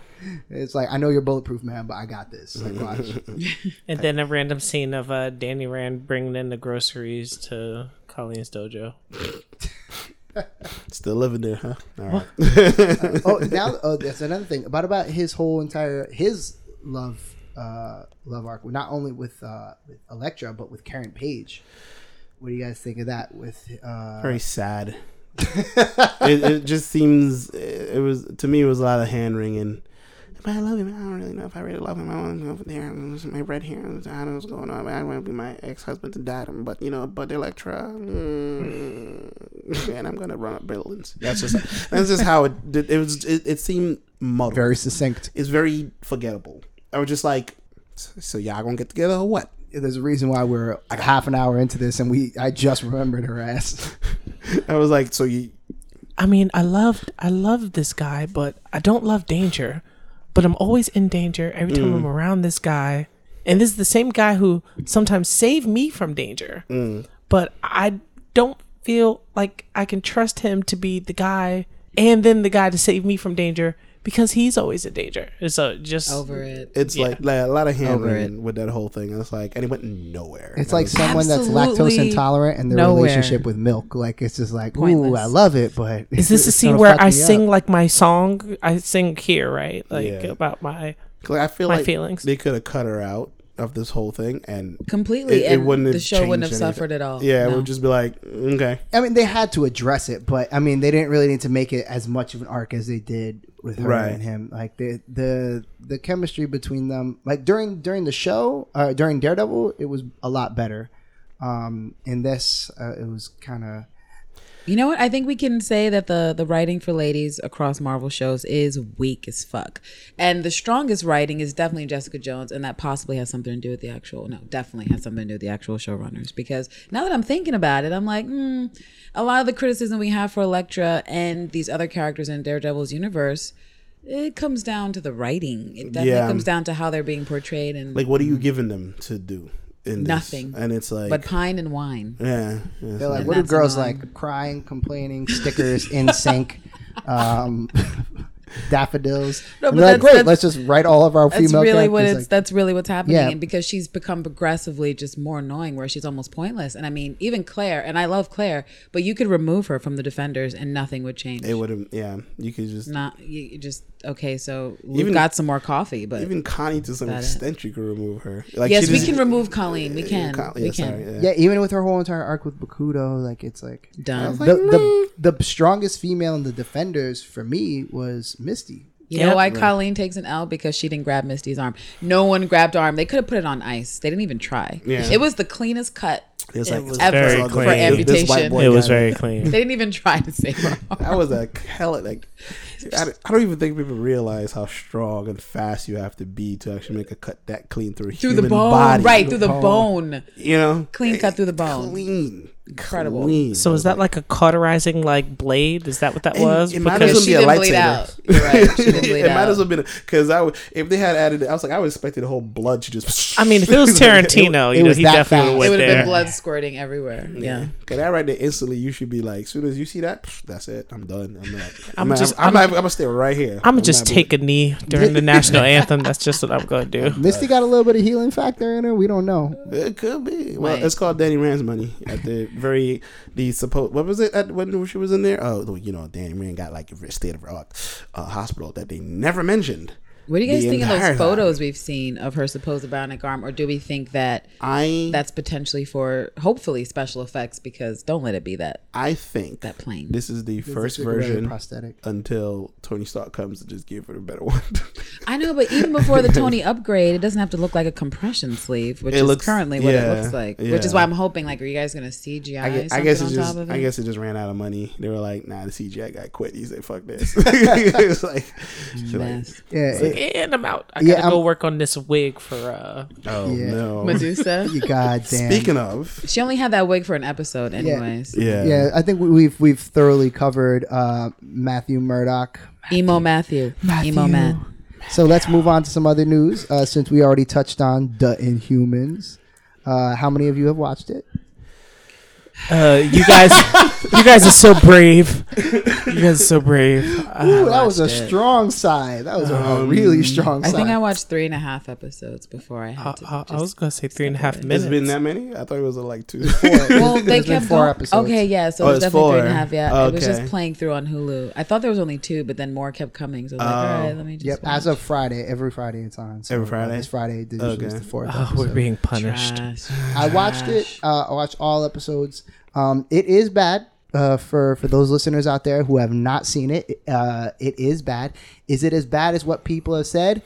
It's like I know you're bulletproof, man, but I got this. Like, [LAUGHS] watch. [LAUGHS] And then a random scene of uh, Danny Rand bringing in the groceries to Colleen's dojo. [LAUGHS] Still living there, huh? All right. [LAUGHS] oh, now oh, that's another thing about about his whole entire his love uh love arc. Not only with uh with Elektra, but with Karen Page. What do you guys think of that? With uh, Very sad. [LAUGHS] it, it just seems it, it was to me it was a lot of hand wringing. But I love him. I don't really know if I really love him. I want to go over there and lose my red hair. I don't know what's going on. I want to be my ex husband to die. But you know, but Elektra, mm, [LAUGHS] and I'm gonna run up buildings. That's just [LAUGHS] that's just how it did. It was. It, it seemed muddled. very succinct. It's very forgettable. I was just like, so y'all gonna get together or what? There's a reason why we're like half an hour into this, and we I just remembered her ass. [LAUGHS] I was like, so you I mean, I loved I love this guy, but I don't love danger. But I'm always in danger every time I'm mm. around this guy. And this is the same guy who sometimes saved me from danger. Mm. But I don't feel like I can trust him to be the guy and then the guy to save me from danger because he's always in danger. So just Over it. It's Yeah. like, like a lot of hand with that whole thing. It's like, and it went nowhere. It's like someone that's lactose intolerant and their nowhere. relationship with milk. Like it's just like, ooh, I love it, but is this [LAUGHS] the scene where I sing up. like my song? I sing here, right? Like Yeah. about my. I feel my like feelings. they could have cut her out of this whole thing, and Completely. It- it wouldn't the have show wouldn't have anything. suffered at all. yeah, it would just be like, okay, I mean, they had to address it, but I mean, they didn't really need to make it as much of an arc as they did with her Right. and him. Like the the the chemistry between them, like during during the show, uh, during Daredevil, it was a lot better. Um, in this, uh, it was kind of You know what? I think we can say that the the writing for ladies across Marvel shows is weak as fuck. And the strongest writing is definitely Jessica Jones, and that possibly has something to do with the actual no, definitely has something to do with the actual showrunners. Because now that I'm thinking about it, I'm like, hmm, a lot of the criticism we have for Elektra and these other characters in Daredevil's universe, it comes down to the writing. It definitely Yeah. comes down to how they're being portrayed and like, what are you giving them to do? In this? Nothing. and it's like, but pine and wine. yeah, it's they're like, And what do girls annoying. like? Crying, complaining, stickers in sync. Um, [LAUGHS] daffodils. No, but they're like, that's- great. Let's just write all of our That's female really what characters it's. like- that's really what's happening, Yeah. and because she's become progressively just more annoying, where she's almost pointless. And I mean, even Claire, and I love Claire, but you could remove her from the Defenders, and nothing would change. it would have, yeah, you could just Not you you just okay. So we've Even- got some more coffee, but even Connie to some That it. extent you can remove her. Like, yes, she we just- can remove Colleen. We can. Con- we yeah, can. sorry, yeah. yeah, even with her whole entire arc with Bakuto, like it's like Done. the, the the strongest female in the defenders for me was Misty. You Yep. know why Colleen takes an L because she didn't grab Misty's arm. No one grabbed her arm. They could have put it on ice. They didn't even try. Yeah. It was the cleanest cut. It's It like was it's very clean. good. For This- this white amputation. boy it was very clean. They didn't even try to save her arm. [LAUGHS] That was a hell like I, don't- I don't even think people realize how strong and fast you have to be to actually make a cut that clean through a through the human bone, body. right through the bone. bone. You know, Clean cut through the bone. Clean, Incredible. Clean. So is that like a cauterizing like blade? Is that what that It- was? it might Because- as she well be a didn't bleed lightsaber. Out. You're right. She [LAUGHS] didn't bleed it might out. as well been because I would if they had added. It. I was like I would expected the whole blood to just. I mean, if it was [LAUGHS] Tarantino, it you know, was he definitely fast. went it would have been blood squirting everywhere. Yeah. Cause that right there instantly you should be like, as soon as you see that, that's it. I'm done. I'm not. I'm, I'm just- I'm, I'm, I'm- not, I'm gonna stay right here. I'm gonna just not take a knee during the national anthem. That's just what I'm gonna do. [LAUGHS] Misty got a little bit of healing factor in her. We don't know. It could be. Well, Right. it's called Danny Rand's money at the very the supposed. What was it at when she was in there? Oh, you know, Danny Rand got like a state of rock uh, hospital that they never mentioned. What do you guys think of entire those photos we've seen of her supposed bionic arm, or do we think that I that's potentially for hopefully special effects? Because don't let it be that I think that plane. this is the first It's a really version prosthetic. until Tony Stark comes and just give her a better one. [LAUGHS] I know, but even before the Tony upgrade, it doesn't have to look like a compression sleeve, which It is looks- currently what yeah, it looks like. Which is why I'm hoping, like, are you guys gonna CGI I guess, something I guess it on just top of it? I guess it just ran out of money. They were like, nah, the CGI guy quit. He said, fuck this. [LAUGHS] [LAUGHS] it's like, she's like, Yeah, It's like, it- and I'm out. I gotta go I'm- work on this wig for uh oh Yeah. no. Medusa. [LAUGHS] you goddamn. Speaking of, she only had that wig for an episode, anyways. yeah, yeah, I think we- we've we've thoroughly covered uh, Matthew Murdock. Emo Matthew. Emo man. So let's move on to some other news. Uh, since we already touched on the Inhumans, uh, how many of you have watched it? Uh, you guys, you guys are so brave. You guys are so brave. Ooh, that was a it. strong side. That was a, a Um, really strong side. I side. think I watched three and a half episodes before I had I, to. I, I just was gonna say three and a half minutes. It's been that many? I thought it was uh, like two. [LAUGHS] well, they There's kept four going. episodes. Okay, yeah, so Oh, it was definitely three and a four. half. Yeah, it was just playing through on Hulu. I thought there was only two, but then more kept coming. So I was like, Oh. all right, let me just. Yep, watch. as of Friday, every Friday it's on. So Every uh, Friday? this Friday, this Okay. is the fourth Oh, we're being punished. Trash. I watched it. Uh, I watched all episodes. Um, it is bad. Uh, for for those listeners out there who have not seen it, uh, it is bad. Is it as bad as what people have said?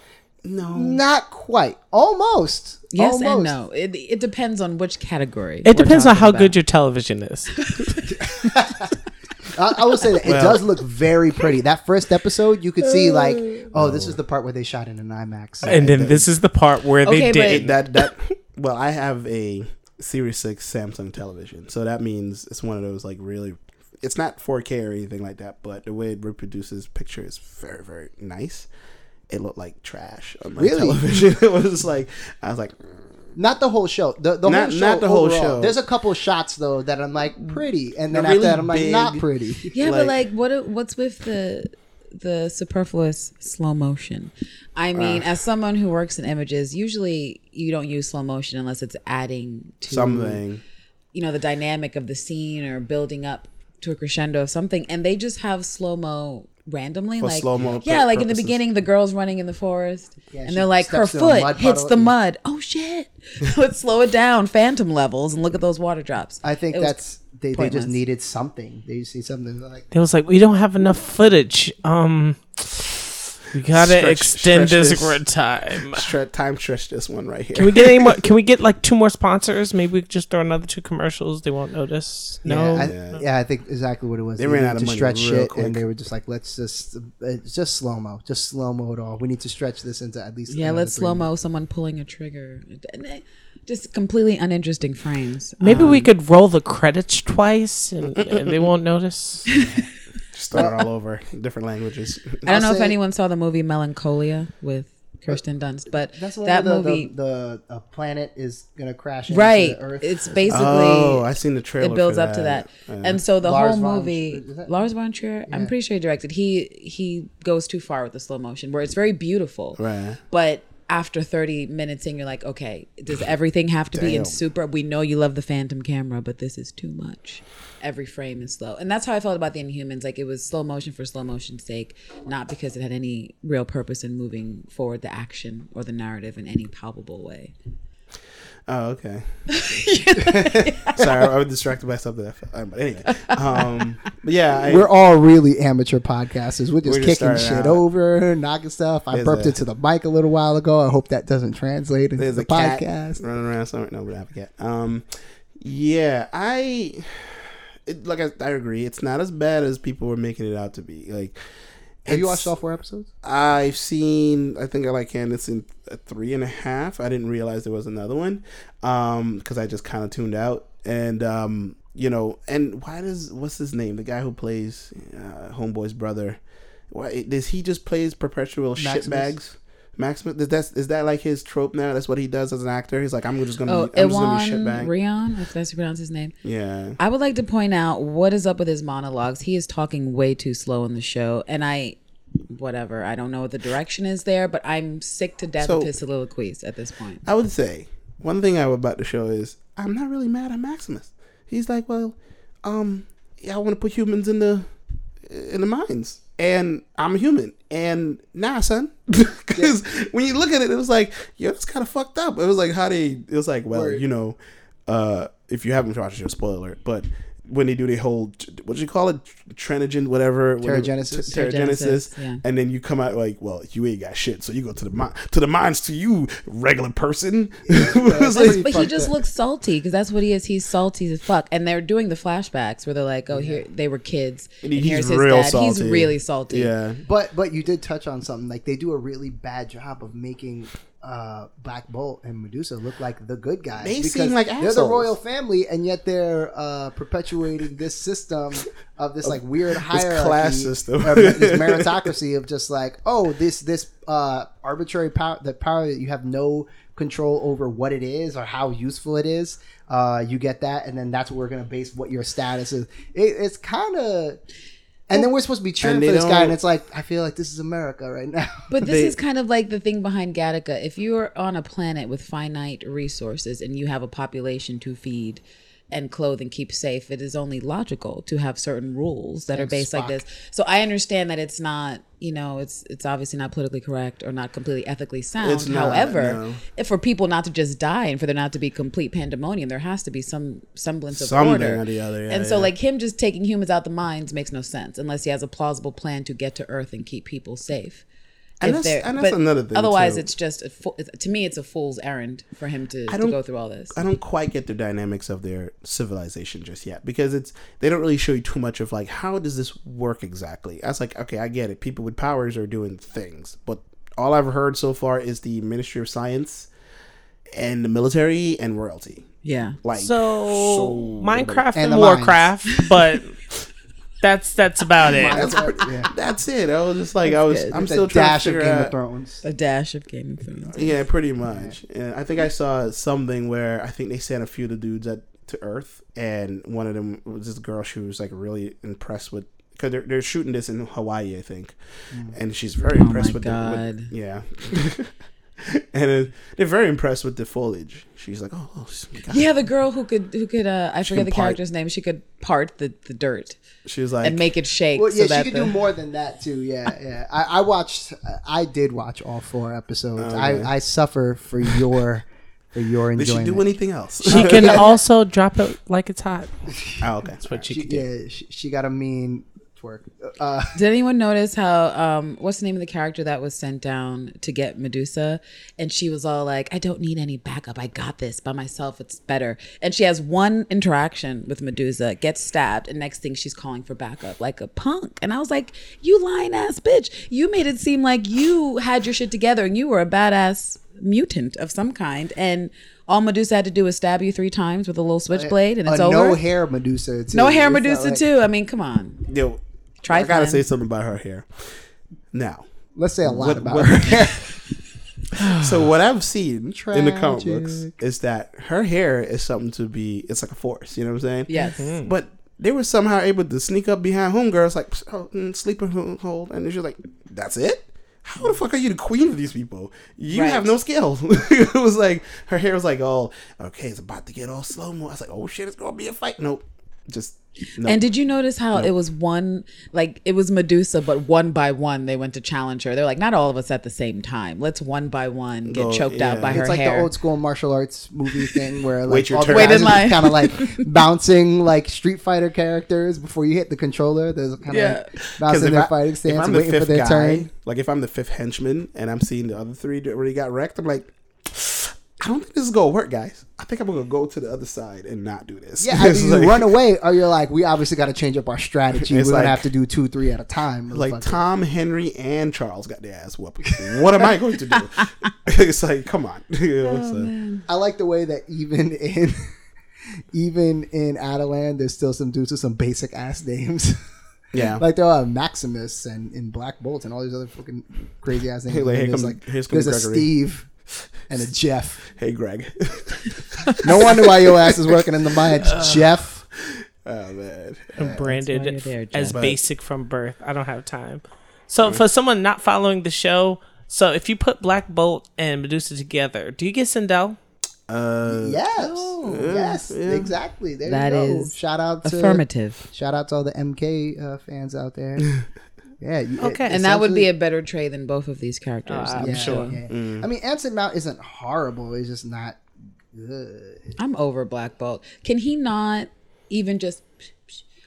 no. Not quite. Almost. Yes Almost. and no. It, it depends on which category. It depends on how about. good your television is. [LAUGHS] I, I will say that it Well- does look very pretty. That first episode, you could see like, oh, this is the part where they shot in an IMAX. and then this is the part where Okay, they did. that that well, I have a Series Six Samsung television, so that means it's one of those like really. It's not 4K or anything like that, but the way it reproduces picture is very very nice. It looked like trash on my Really? television. [LAUGHS] it was like I was like, mm. Not the whole show. The, the Not- whole show. not the whole show. There's a couple of shots though that I'm like pretty, and then They're after really that I'm like big. not pretty. Yeah, but Like- like, what? What's with the the superfluous slow motion? I mean, Uh. as someone who works in images, usually you don't use slow motion unless it's adding to something. you know the dynamic of the scene or building up to a crescendo of something and they just have slow mo randomly For like slow-mo yeah like in the beginning the girl's running in the forest Yeah, and they're like her steps in a foot mud hits the mud oh shit [LAUGHS] let's slow it down phantom levels and look at those water drops I think It was that's they, they just needed something. They see something like It was like we don't have enough footage. Um, we gotta Stretch- extend stretch this this. time. Stre- time stretch this one right here. Can we get any more? [LAUGHS] Can we get like two more sponsors? Maybe we could just throw another two commercials. They won't notice. No. yeah, I, Yeah. yeah, I think exactly what it was. They ran out of to money stretch real shit, quick. and they were just like, let's just it's just slow mo, just slow mo it all. We need to stretch this into at least yeah let's slow mo someone pulling a trigger And, just completely uninteresting frames Maybe we Um, could roll the credits twice, and, and they won't notice. [LAUGHS] Start all over, different languages. i don't know I'll if anyone saw the movie melancholia with kirsten dunst but That's that the, movie The, the, planet is gonna crash into right the Earth. it's basically oh, I seen the trailer. it builds for up to that. Yeah. And so the Lars whole von- movie, is that- Lars von Trier, I'm pretty sure he directed. He he goes too far with the slow motion, where it's very beautiful, right. but after 30 minutes in, you're like, okay, does everything have to be in super? We know you love the Phantom camera, but this is too much. Every frame is slow, and that's how I felt about the Inhumans. Like it was slow motion for slow motion's sake, not because it had any real purpose in moving forward the action or the narrative in any palpable way. Oh, okay. [LAUGHS] Sorry, I was distracted by something. that- uh, But anyway, um, but yeah, I, We're all really amateur podcasters. We're just We're kicking starting shit out. over, knocking stuff. I There's burped a- into the mic a little while ago. I hope that doesn't translate into the a cat podcast. running around somewhere. No, we don't have a cat. Um, yeah, I it, like. I, I agree. It's not as bad as people were making it out to be. Like, Have you watched all four episodes? I've seen. I think I like Candace in three and a half. I didn't realize there was another one, um, because I just kind of tuned out. And um, you know, and why does what's his name? The guy who plays uh, Homeboy's brother. Why does he just plays perpetual Maximus? shitbags? Maximus, is that is that like his trope now? That's what he does as an actor. He's like, I'm just gonna, Oh, be, I'm just gonna be Iwan shitbag. Rheon, if that's pronounce his name. Yeah, I would like to point out what is up with his monologues. He is talking way too slow in the show, and I, whatever, I don't know what the direction is there, but I'm sick to death So- of his soliloquies at this point. I would say one thing I would about the show is I'm not really mad at Maximus. He's like, well, um, yeah, I want to put humans in the in the mines, and I'm a human. And nah, son, [LAUGHS] because when you look at it, it was like, yo, it's kind of fucked up. It was like how they, it was like, well, Word. you know, uh, if you haven't watched your spoiler alert, but when they do the whole what do you call it trenogen whatever whatever- Terrigenesis. t- terrigenesis Terrigenesis, yeah. and then you come out like well you ain't got shit so you go to the mine to the mines to you regular person [LAUGHS] It was That's like- but he just up. looks salty because that's what he is. He's salty as fuck. And they're doing the flashbacks where they're like, "Oh, here they were kids, And and, he- here's he's his real dad. salty. He's really salty." yeah But but you did touch on something. Like they do a really bad job of making uh, Black Bolt and Medusa look like the good guys. They because seem like they're the royal family, and yet they're uh, perpetuating this system of this like weird hierarchy, class system. of this meritocracy of just like oh this this uh, arbitrary power, the power that you have no control over what it is or how useful it is. Uh, you get that, and then that's what we're gonna base what your status is. It, it's kind of. And then we're supposed to be cheering for this guy, don't- and it's like I feel like this is America right now. [LAUGHS] But this They- is kind of like the thing behind Gattaca. If you're on a planet with finite resources and you have a population to feed and clothe and keep safe, it is only logical to have certain rules that are based like this. So I understand that it's not, you know, it's it's obviously not politically correct or not completely ethically sound. It's not, However, no. if for people not to just die and for there not to be complete pandemonium, there has to be some semblance of Something order. or the other, yeah, and so yeah. like him just taking humans out the mines makes no sense unless he has a plausible plan to get to Earth and keep people safe. And If that's- and that's another thing, Otherwise, too. it's just a fool, to me, it's a fool's errand for him to, to don't- go through all this. I don't quite get the dynamics of their civilization just yet because it's they don't really show you too much of like how does this work exactly. I was like, okay, I get it. People with powers are doing things, but all I've heard so far is the Ministry of Science and the military and royalty. Yeah. Like So, Minecraft And and, Warcraft, but [LAUGHS] that's that's about it. That's, Yeah. [LAUGHS] that's it. I was just like, I was. good. I'm It's still a trying dash to of figure Game out. of Thrones. A dash of Game of Thrones. Yeah, pretty much. And I think I saw something where I think they sent a few of the dudes at, to Earth, and one of them was this girl. She was like really impressed with because they're they're shooting this in Hawaii, I think, mm. and she's very impressed my with, the, with yeah. [LAUGHS] [LAUGHS] [LAUGHS] and uh, they're very impressed with the foliage. She's like, oh, oh Yeah, the girl who could who could uh, I forget the part- character's name. She could part the, the dirt She was like, and make it shake. Well, yeah, so that she could the, do more than that too. Yeah, yeah. I, I watched. I did watch all four episodes. Okay. I, I suffer for your for your did she enjoyment. do anything else? She can [LAUGHS] also drop it like it's hot. oh, okay. That's what she She, can do. yeah, she, she got a mean twerk. Uh, Did anyone notice how um what's the name of the character that was sent down to get Medusa? And she was all like, I don't need any backup. I got this by myself. It's better. And she has one interaction with Medusa, gets stabbed, and next thing she's calling for backup like a punk. And I was like, You lying ass bitch. You made it seem like you had your shit together and you were a badass mutant of some kind. And all Medusa had to do was stab you three times with a little switchblade and it's a over. no hair Medusa. Too. no hair It's Medusa like- too. I mean, come on. Yo, Try I gotta say something about her hair. Now, Let's say a lot What- about what- her [LAUGHS] hair. [LAUGHS] so what I've seen in the comic books is that her hair is something to be. It's like a force. You know what I'm saying? Yes. But they were somehow able to sneak up behind homegirls like oh, mm, sleeper hold, and she's like, "That's it." How the fuck are you the queen of these people? You Right. have no skill. [LAUGHS] it was like her hair was like, "Oh, okay, it's about to get all slow mo." I was like, "Oh shit, it's gonna be a fight." Nope, just no. And did you notice how it was one, like it was Medusa, but one by one they went to challenge her. They're like, not all of us at the same time. Let's one by one get Go, choked out yeah. by her It's like hair. the old school martial arts movie thing where [LAUGHS] like your all the turn. Wait guys in are line. kind of like [LAUGHS] bouncing like Street Fighter characters before you hit the controller. There's kind of Yeah. like bouncing their fighting stance, waiting for their turn. like if I'm the fifth henchman and I'm seeing the other three already got wrecked, I'm like, I don't think this is gonna work, guys. I think I'm gonna go to the other side and not do this. Yeah, either [LAUGHS] you like, run away or you're like, we obviously got to change up our strategy. We're It's gonna have to do two, three at a time. Like. Tom, Henry, and Charles got their ass whooped. What am I going to do? [LAUGHS] it's like, come on. You know, so- I like the way that even in [LAUGHS] even in Attilan, there's still some dudes with some basic ass names. Yeah. like there are Maximus and in Black Bolt and all these other fucking crazy ass names. Hey, like, here comes- like here's there's a Steve and a Jeff. hey, Greg. [LAUGHS] No wonder why your ass is working in the mines, Jeff. oh man. I'm branded there, as Jeff. basic from birth. I don't have time. So for someone not following the show, so if you put Black Bolt and Medusa together, do you get Sindel? Uh, Yes, Oh. yes, yeah. exactly. There That you go. is shout out to Affirmative. shout out to all the MK uh, fans out there. [LAUGHS] yeah, you- Okay. And that would be a better trade than both of these characters. Uh, I'm yeah, sure. yeah. Mm. I mean, Anson Mount isn't horrible. It's just not good. I'm over Black Bolt. Can he not even just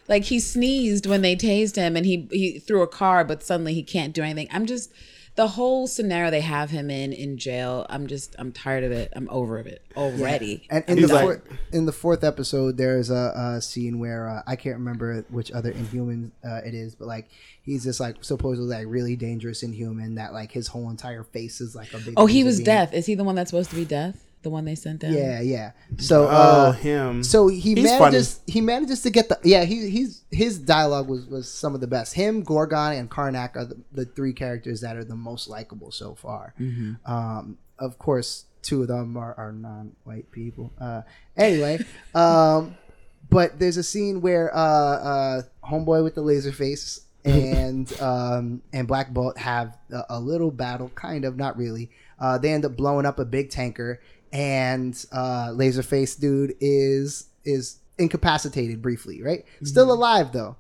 like he sneezed when they tased him and he he threw a car, but suddenly he can't do anything. I'm just the whole scenario they have him in in jail. I'm just I'm tired of it. I'm over of it already. And in He's the like- fourth, in the fourth episode, there's a, a scene where uh, I can't remember which other Inhuman uh, it is, but like he's just like supposedly like really dangerous Inhuman that like his whole entire face is like a big. oh, he was beam. deaf. Is he the one that's supposed to be deaf? The one they sent down? Yeah, yeah. So, Oh, uh, him. so he He's manages he manages to get the yeah he he's his dialogue was was some of the best. Him, Gorgon, and Karnak are the, the three characters that are the most likable so far. Um, of course, two of them are, are non-white people. Uh, anyway, [LAUGHS] um, but there's a scene where uh, uh, homeboy with the laser face [LAUGHS] and um, and Black Bolt have a, a little battle, kind of, not really. Uh, they end up blowing up a big tanker, and uh, Laserface dude is is incapacitated briefly, right? Still alive though,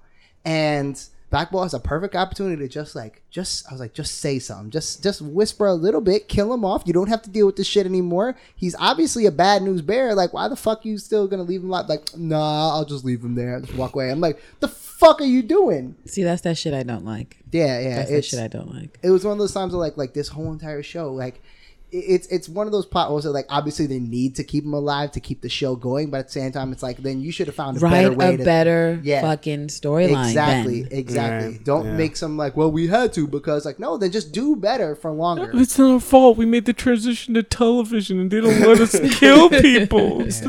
and Black Bolt has a perfect opportunity to just like just I was like just say something, just just whisper a little bit, kill him off. You don't have to deal with this shit anymore. He's obviously a bad news bearer. Like why the fuck are you still gonna leave him alive? Like nah, I'll just leave him there. Just walk away. I'm like the fuck are you doing? See, that's that shit I don't like. Yeah, yeah. That's that It's shit I don't like. it was one of those times where like like this whole entire show like it's it's one of those plot holes that like obviously they need to keep him alive to keep the show going, but at the same time it's like then you should have found a better Write way a to better Yeah. fucking storyline. exactly then. exactly. Right, Don't yeah. make some like well we had to because like no then just do better for longer. It's not our fault. We made the transition to television, and they don't let us kill [LAUGHS] people. It's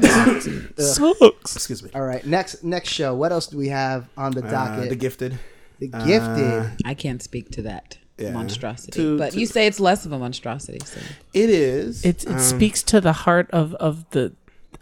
sucks. Excuse me. All right, next next show. What else do we have on the Uh, docket? the Gifted. the Gifted. Uh, I can't speak to that Yeah. monstrosity. To- but to- you say it's less of a monstrosity. So. It is. It it um, speaks to the heart of of the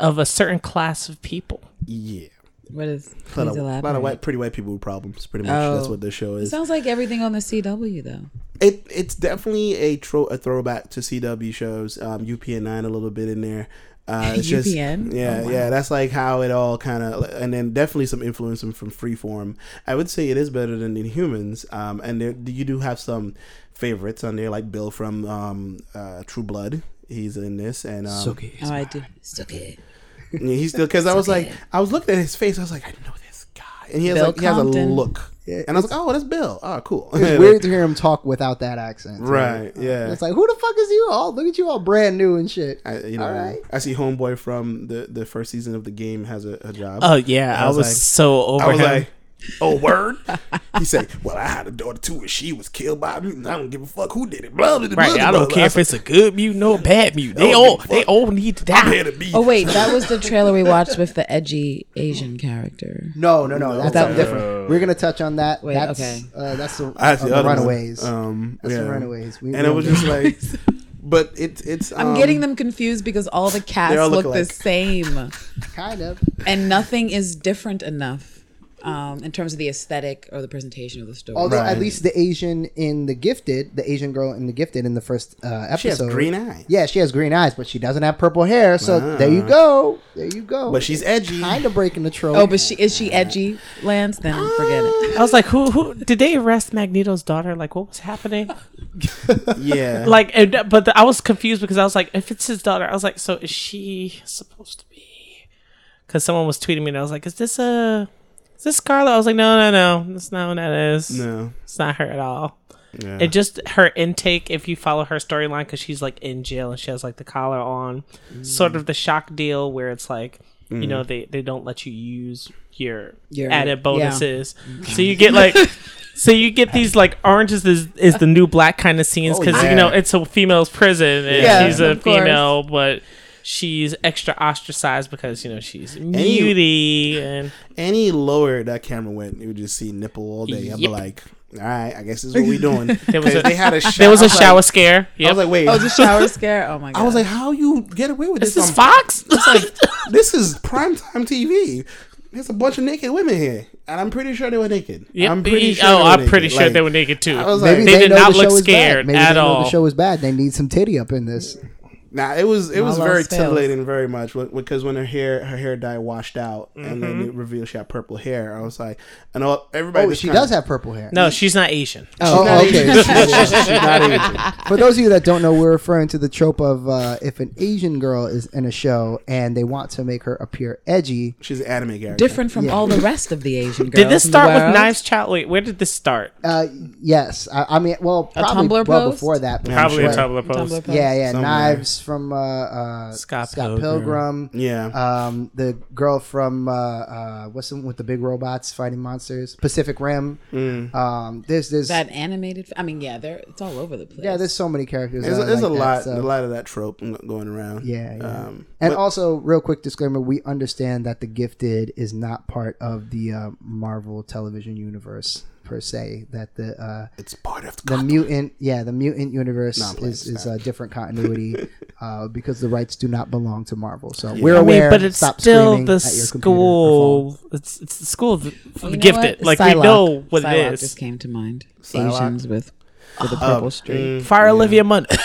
of a certain class of people. Yeah. What is? A lot, of, elaborate. lot of white, pretty white people with problems. Pretty much. That's Oh. what this show It is. sounds like everything on the CW though. It it's definitely a tro- a throwback to CW shows. Um, UPN nine a little bit in there. Uh, it's just- UPN? yeah, Oh, wow. yeah. That's like how it all kind of, and then definitely some influence from, from Freeform. I would say it is better than Inhumans. Um, and there, you do have some favorites on there, like Bill from um, uh, True Blood. He's in this, and um, Oh, I do. It's okay. yeah, he's still because I was like, I was looking at his face. I was like, I know this guy, and he has Bill like he has a look, Yeah, and I was like, oh, that's Bill. Oh, cool. It's [LAUGHS] weird to hear him talk without that accent. too. Right, uh, yeah. It's like who the fuck is you? all look at you all brand new and shit. I, you know, All right. I see Homeboy from the, the first season of the game has a, a job. Oh yeah, I I was was, like- so over I was him. like, oh word. he said, well, I had a daughter too, and she was killed by a mutant. I don't give a fuck who did it. Blah, blah, blah, right, blah, I don't care if it's a good mutant or a bad mutant. They all they all need to die. to be. Oh wait, that was the [LAUGHS] trailer we watched with the edgy Asian character. No, no, no. That's that- something different. We're gonna touch on that. Wait, that's, okay. Uh, that's the, I had uh, the the other. Runaways. Um, that's yeah. the Runaways. We, And we it was just like, [LAUGHS] but it, it's. I'm um, getting them confused because all the cats all look look the same, kind of. and nothing is different enough um, in terms of the aesthetic or the presentation of the story. Although Right. at least the Asian in the Gifted, the Asian girl in the Gifted in the first uh, episode, She has green eyes. Yeah, she has green eyes, but she doesn't have purple hair. So there you go. There you go. But she's edgy. kind of breaking the trope. oh, but she is she edgy, Lance? Then forget it. I was like, who who did they arrest Magneto's daughter? Like, what was happening? [LAUGHS] Yeah. like, and, but the, I was confused because I was like, if it's his daughter, I was like, so is she supposed to be? Because someone was tweeting me, and I was like, is this a is this Scarlet? I was like, no, no, no, that's not what that is. no. It's not her at all. Yeah. It just her intake. If you follow her storyline, because she's like in jail and she has like the collar on, mm. sort of the shock deal where it's like you mm. know they they don't let you use your, Your- added yeah. bonuses, mm. so you get like. [LAUGHS] So you get these like oranges is, is the new black kind of scenes Oh, because yeah. you know it's a female's prison and Yeah, she's a of course. female, but she's extra ostracized because you know she's muty and Any lower that camera went, you would just see nipple all day. I'd be like, all right, I guess this is what we're doing. [LAUGHS] There was 'Cause a- they had a shower. there was I a shower Like, scare. I was like, wait. Oh, the shower [LAUGHS] scare. Oh my god. I was like, how you get away with Is this? this on- Fox? [LAUGHS] It's like this is primetime TV. There's a bunch of naked women here, and I'm pretty sure they were naked. Yep. I'm pretty oh, sure. Oh, they were I'm naked. pretty sure Like, they were naked too. I was Maybe like, They they, did know not the look show is scared bad. Maybe at they know all. the show is bad. They need some titty up in this. Nah, it was it was very else fails. titillating, very much because when her hair her hair dye washed out and then Mm-hmm. it revealed she had purple hair. I was like, and all, everybody. Oh, she kinda- does have purple hair. No, she's not Asian. Oh, not okay. [LAUGHS] Asian. She's not Asian. For those of you that don't know, we're referring to the trope of uh, if an Asian girl is in a show and they want to make her appear edgy. She's an anime character. Different from Yeah. all the rest of the Asian girls. Did this start with. Knives Chau? Wait, where did this start? Uh, yes, I, I mean, well, A probably Tumblr well post? before that. but Probably a. Tumblr post. Tumblr post? Yeah, yeah, Somewhere. knives from uh, uh, Scott Scott, Pilgrim. Pilgrim. Yeah. Um, the girl from uh, uh, what's the one with the big robots fighting monsters? Pacific Rim. Mm. Um, there's this. That animated. I mean, yeah, they're it's all over the place. yeah, there's so many characters. There's, there's like a that, lot, so- a lot of that trope going around. Yeah, yeah. Um, And but- also, real quick disclaimer: we understand that the Gifted is not part of the uh, Marvel television universe per se. That the uh, it's part of the, the mutant, yeah, the mutant universe No, is is a different continuity [LAUGHS] uh, because the rights do not belong to Marvel. So we're I aware. mean, but it's Stop still the at your computer or school. It's it's the school of the, for the gifted. what? Like we know what Psylocke it just came to mind. Psylocke? Asians with with a Oh, purple streak. mm, Fire yeah. Olivia Munn. [LAUGHS]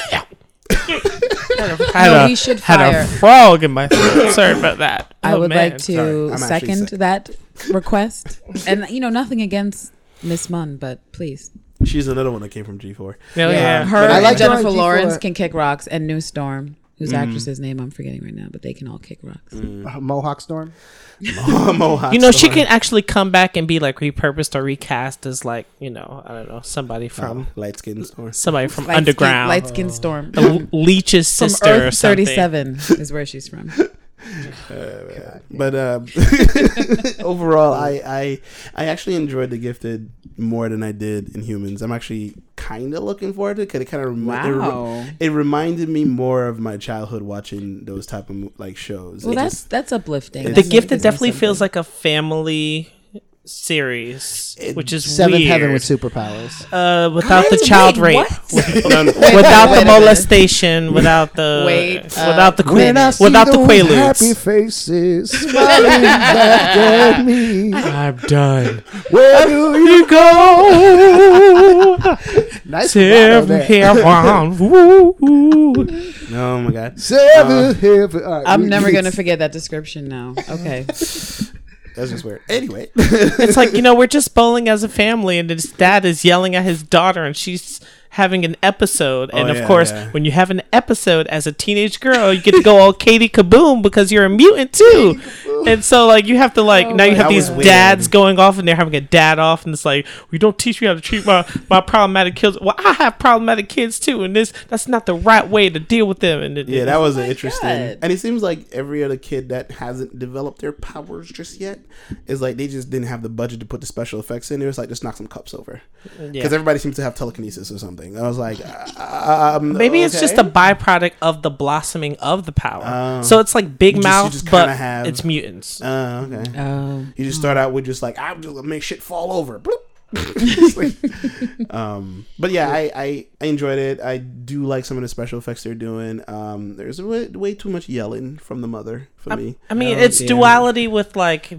[LAUGHS] had No, a, we should had fire. a frog in my throat. [COUGHS] Sorry about that. I Oh, would man. like to second that [LAUGHS] request. and you know, nothing against Miss Munn, but please, She's another one that came from G4. Hell yeah. her, I and like Jennifer Lawrence can kick rocks, and New Storm, whose Mm. actress's name I'm forgetting right now, but they can all kick rocks. Uh, Mohawk Storm. [LAUGHS] Mohawk You know, she can actually come back and be like repurposed or recast as like you know I don't know somebody from light skin storm. somebody from Light underground. light skin Storm. The Leech's From sister or Earth something. 37 is where she's from. [LAUGHS] But um, [LAUGHS] overall, I, I I actually enjoyed The Gifted more than I did in Humans. I'm actually kind of looking forward to it because it kind of remi- it, re- Wow. it reminded me more of my childhood watching those type of like shows. Well, It that's just- that's uplifting. The That Gifted gives me definitely feels like a family series, It- which is Seventh weird. Heaven with superpowers. uh, without the child wait, rape, what? No, no. Wait, without wait the a molestation, without the [LAUGHS] Wait, uh, without the When I see without the those happy faces [LAUGHS] smiling back at me, I'm done. where do you go? [LAUGHS] Nice Seven heaven. Woo, woo. oh my god, Seven heaven. All right, I'm we- never gonna forget that description now. Okay. That's just weird. [LAUGHS] Anyway, It's like you know we're just bowling as a family, and his dad is yelling at his daughter, and she's having an episode. And Oh, of yeah, course, yeah. when you have an episode as a teenage girl, you get to go all Katie Kaboom because you're a mutant too. And so like you have to like oh now you have these dads weird. going off, and they're having a dad off, and it's like we don't teach me how to treat my my problematic kids. Well, I have problematic kids too, and this that's not the right way to deal with them. And it, yeah, that was oh my interesting. God. And it seems like every other kid that hasn't developed their powers just yet is like they just didn't have the budget to put the special effects in. It was like just knock some cups over because yeah. everybody seems to have telekinesis or something. I was like, [LAUGHS] uh, um, Maybe it's just a byproduct of the blossoming of the power. Oh. so it's like Big You just- Mouth, just but have- it's mutants. Uh, okay. Oh. You just start out with just like I'm just gonna make shit fall over. Bloop. It's [LAUGHS] like- um, but yeah, I, I I enjoyed it. I do like some of the special effects they're doing. Um, there's way, way too much yelling from the mother for me. I mean, Oh, it's dear. duality with like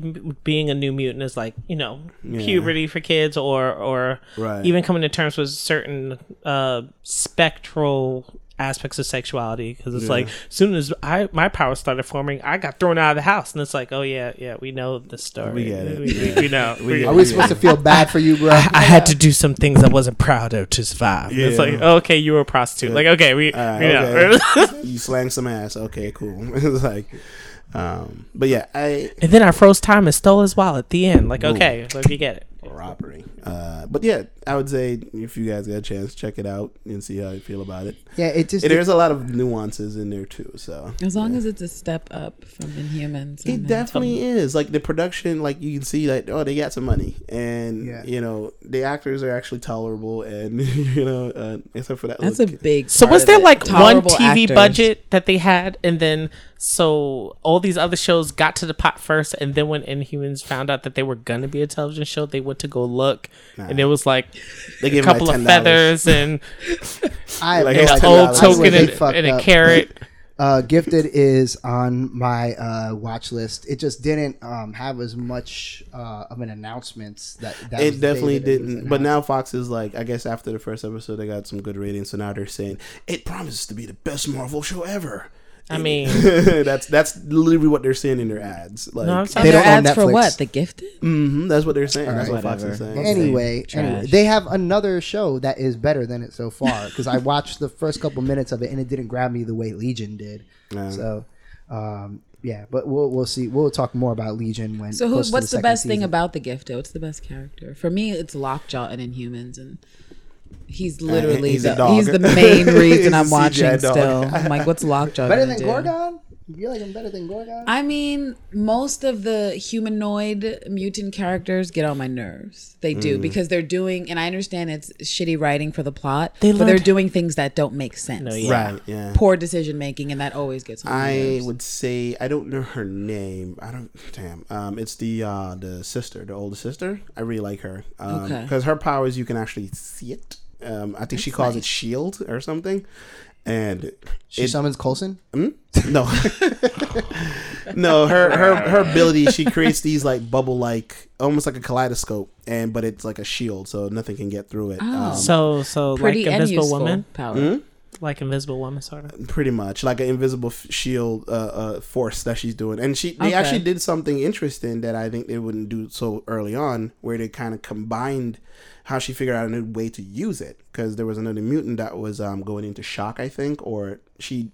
being a new mutant is like you know Yeah. puberty for kids, or or Right. even coming to terms with certain uh, spectral aspects of sexuality. Because it's Yeah. like as soon as I my powers started forming, I got thrown out of the house, and it's like, oh yeah, yeah, we know the story. We get it. We, we- Yeah. we know. [LAUGHS] We We- get Are it. we supposed to feel bad for you, bro? [LAUGHS] I had to do some things I wasn't proud of to survive. It's Yeah. like, okay, you were a prostitute. Yeah. Like, okay, we, Alright, we know. okay. [LAUGHS] you slang some ass. Okay, cool. it's like, um, but yeah, I and then I froze time and stole his wallet at the end. Like, Ooh. okay, like you get it. Robbery. Uh, but yeah, I would say if you guys get a chance, check it out and see how you feel about it. Yeah, it just. There's a lot of nuances in there too. So As long as it's a step up from Inhumans. It in. definitely is. Like the production, like you can see that oh they got some money, and Yeah. you know the actors are actually tolerable, and [LAUGHS] you know uh, except for that. That's a big. So part was there it. like one TV actors. budget that they had, and then so all these other shows got to the pot first, and then when Inhumans found out that they were gonna be a television show, they went to go look, and it was like They a gave him, like, couple of feathers and [LAUGHS] I like, no it's an $10. old token and, and a up. carrot. Uh, Gifted is on my uh, watch list. It just didn't um, have as much uh, of an announcement that, that it definitely that didn't. But now Fox is like, I guess after the first episode, they got some good ratings. So now they're saying it promises to be the best Marvel show ever. I mean, [LAUGHS] that's that's literally what they're saying in their ads. Like, No, I'm sorry. They their don't own ads for what? The Gifted? hmm that's what they're saying. All that's what Fox is saying. anyway, anyway, they have another show that is better than it so far because I watched the first couple minutes of it and it didn't grab me the way Legion did. Yeah. So, um, yeah, but we'll we'll see. We'll talk more about Legion when. So who, what's the, second best thing about the Gifted? What's the best character? For me, it's Lockjaw and Inhumans, and he's literally he's a the, dog. he's the main [LAUGHS] reason I'm watching CGI still. I'm [LAUGHS] like, what's Lockjaw Better than do? Gorgon? You like I'm better than Gorgon? I mean, most of the humanoid mutant characters get on my nerves. They do Mm. because they're doing, and I understand it's shitty writing for the plot, They but they're doing things that don't make sense. No, yeah. Right. Yeah. Poor decision making, and that always gets on my I nerves. would say I don't know her name. I don't. Damn. Um, it's the uh the sister, the older sister. I really like her. Um, Okay. Because her powers, you can actually see it. Um, I think she calls it shield or something. And she summons Coulson. no, [LAUGHS] no, her her her ability. She creates these like bubble like almost like a kaleidoscope, and but it's like a shield, so nothing can get through it. Oh. Um, So so Pretty like Invisible Woman, power. Hmm? like Invisible Woman, sort of. pretty much like an invisible f- shield uh, uh, force that she's doing and she they Okay. actually did something interesting that i think they wouldn't do so early on where they kind of combined how she figured out a new way to use it because there was another mutant that was um, going into shock i think or she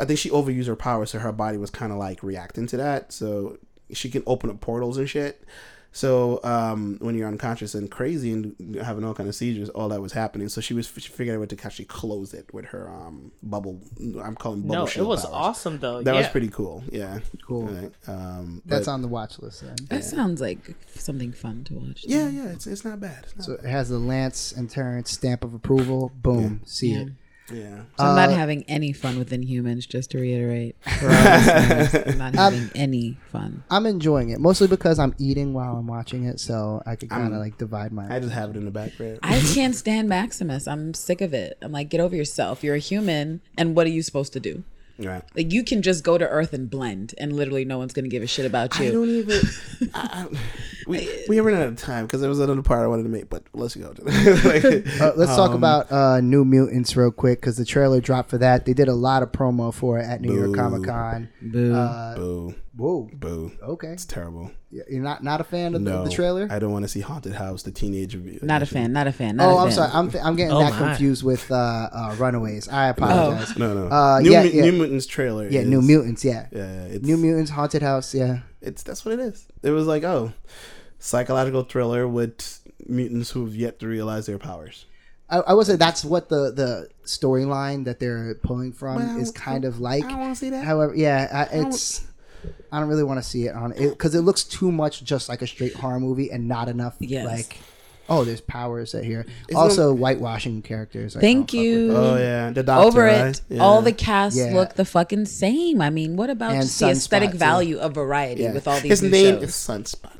i think she overused her power so her body was kind of like reacting to that. So she can open up portals and shit so um, when you're unconscious and crazy and having all kind of seizures, all that was happening. So she was she figured out a way to actually close it with her um, bubble. I'm calling bubble No, it was powers. awesome though. That yeah. was pretty cool. Yeah, Cool. Right. Um, That's but- on the watch list then. That sounds like something fun to watch. Yeah, yeah, it's it's not bad. It's not So it has the Lance and Terrence stamp of approval. Boom, see Yeah. it. Bad. yeah. So I'm not Uh, having any fun with Inhumans, just to reiterate. [LAUGHS] For all listeners, I'm not having any fun. I'm enjoying it mostly because I'm eating while I'm watching it, so I could kind of like divide my. I just have it in the background. I [LAUGHS] can't stand Maximus. I'm sick of it. I'm like, get over yourself. You're a human, and what are you supposed to do? right. Like, you can just go to Earth and blend, and literally no one's gonna give a shit about I you. don't even. [LAUGHS] I, I, we we ran out of time because there was another part I wanted to make, but let's go. [LAUGHS] like, Uh, let's talk um, about uh, New Mutants real quick because the trailer dropped for that. They did a lot of promo for it at New York Comic Con. Boo. Uh, Boo, whoa, boo. okay. It's terrible. You're not not a fan of, the- No, the trailer? I don't want to see Haunted House, the teenage review. not a fan. Not a fan. Not Oh, a I'm sorry. I'm th- I'm getting Oh that my. confused with uh, uh, Runaways. I apologize. No, no. Uh, New, yeah, Mu- yeah. New Mutants trailer. Yeah, is, New Mutants. Yeah, Yeah, it's, New Mutants, Haunted House. Yeah. It's that's what it is. It was like oh, psychological thriller with mutants who've yet to realize their powers. I, I would say that's what the the storyline that they're pulling from Well, is kind of like. I don't want to see that. However, yeah, I, it's. I don't really want to see it on it because it looks too much just like a straight horror movie and not enough Yes. like. Oh, there's powers that here. It's also, whitewashing characters. Thank don't fuck with you. oh yeah, the doctor. Over right? it, Yeah. all the casts Yeah. look the fucking same. I mean, what about And just the aesthetic too. value of variety Yeah. with all these His new name shows? is Sunspot.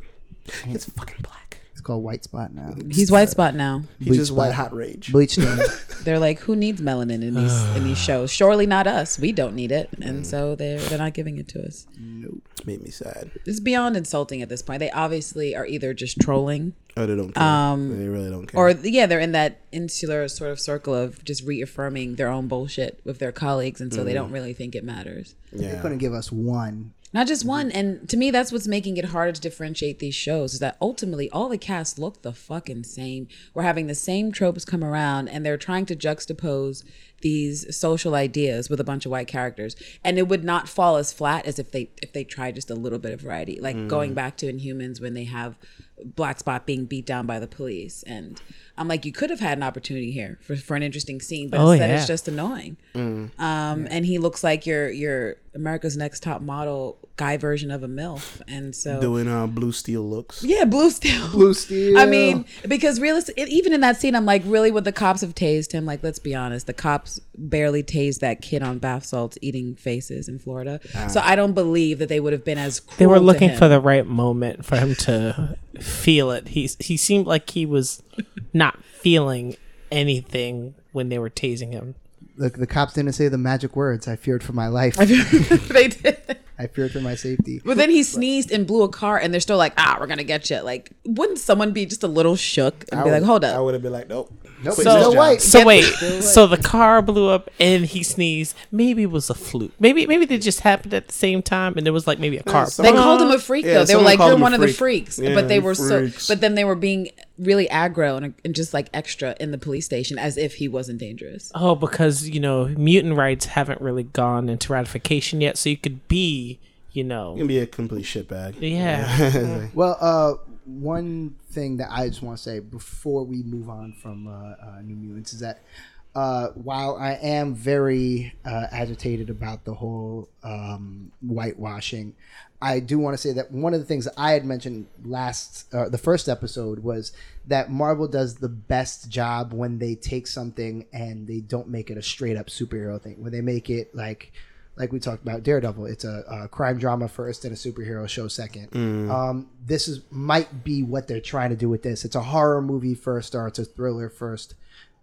He's fucking black. It's called White Spot now. He's white spot now. He's Bleach just white Spot. hot rage. Bleach Stone. [LAUGHS] They're like, who needs melanin in these in these [SIGHS] shows? Surely not us. We don't need it, and so they're they're not giving it to us. Nope. Made me sad. It's beyond insulting at this point. They obviously are either just trolling, Oh, they don't care. Um, they really don't care. or yeah, they're in that insular sort of circle of just reaffirming their own bullshit with their colleagues, and so they don't really think it matters. They're yeah. going to give us one. Not just mm-hmm. one, and to me, that's what's making it harder to differentiate these shows. Is that ultimately all the casts look the fucking same. We're having the same tropes come around, and they're trying to juxtapose these social ideas with a bunch of white characters, and it would not fall as flat as if they if they tried just a little bit of variety, like going mm. back to Inhumans when they have Black Spot being beat down by the police, and I'm like, you could have had an opportunity here for, for an interesting scene, but Oh, instead yeah. it's just annoying. Um, and he looks like your your America's Next Top Model guy version of a milf, and so doing uh, blue steel looks. yeah, blue steel. [LAUGHS] Blue Steel. I mean, because realistic, even in that scene, I'm like, really, would the cops have tased him? Like, let's be honest, the cops barely tased that kid on bath salts eating faces in Florida. So I don't believe that they would have been as. Cruel They were to looking him. for the right moment for him to feel it. He he seemed like he was not [LAUGHS] feeling anything when they were tasing him. the, the cops didn't say the magic words. I feared for my life. [LAUGHS] they did. I feared for my safety. But then he sneezed and blew a car, and they're still like, "Ah, we're gonna get you." Like, wouldn't someone be just a little shook and I be like, hold up? I would have been like, nope. Nope, Quit So- this still job. white. So wait, so the car blew up and he sneezed. Maybe it was a fluke. Maybe maybe they just happened at the same time and there was like maybe a car. some- They called him a freak yeah, though. They were like, "You're him a one of the freaks," Yeah, but they were freaks. so. But then they were being really aggro and, and just like extra in the police station as if he wasn't dangerous. Oh, because you know mutant rights haven't really gone into ratification yet, so you could be, you You know, can be a complete shitbag. yeah. [LAUGHS] [LAUGHS] Well, uh, one thing that I just want to say before we move on from uh, uh, New Mutants is that uh, while I am very uh, agitated about the whole um, whitewashing, I do want to say that one of the things that I had mentioned last, uh, the first episode, was that Marvel does the best job when they take something and they don't make it a straight up superhero thing. When they make it like like we talked about Daredevil, it's a, a crime drama first and a superhero show second. Um, this is might be what they're trying to do with this. It's a horror movie first, or it's a thriller first,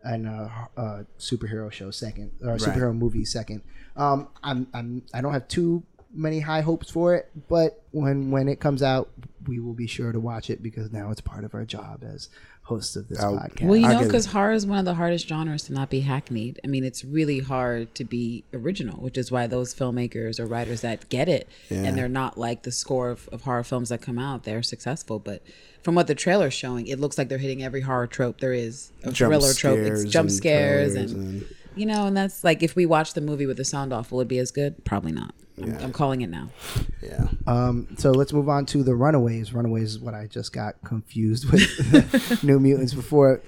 and a, a superhero show second, or a superhero movie second. Um, I'm, I'm I don't have too many high hopes for it, but when when it comes out, we will be sure to watch it because now it's part of our job as hosts of this I'll- podcast. Well, you know, because horror is one of the hardest genres to not be hackneyed. I mean, it's really hard to be original, which is why those filmmakers or writers that get it and they're not like the score of, of horror films that come out, they're successful. But from what the trailer's showing, it looks like they're hitting every horror trope there is. A Jump thriller trope. It's jump and scares and, trailers and- you know, and that's like if we watch the movie with the sound off, will it be as good? Probably not. I'm, I'm calling it now. yeah. Um, so let's move on to the Runaways. Runaways is what I just got confused with [LAUGHS] New Mutants before.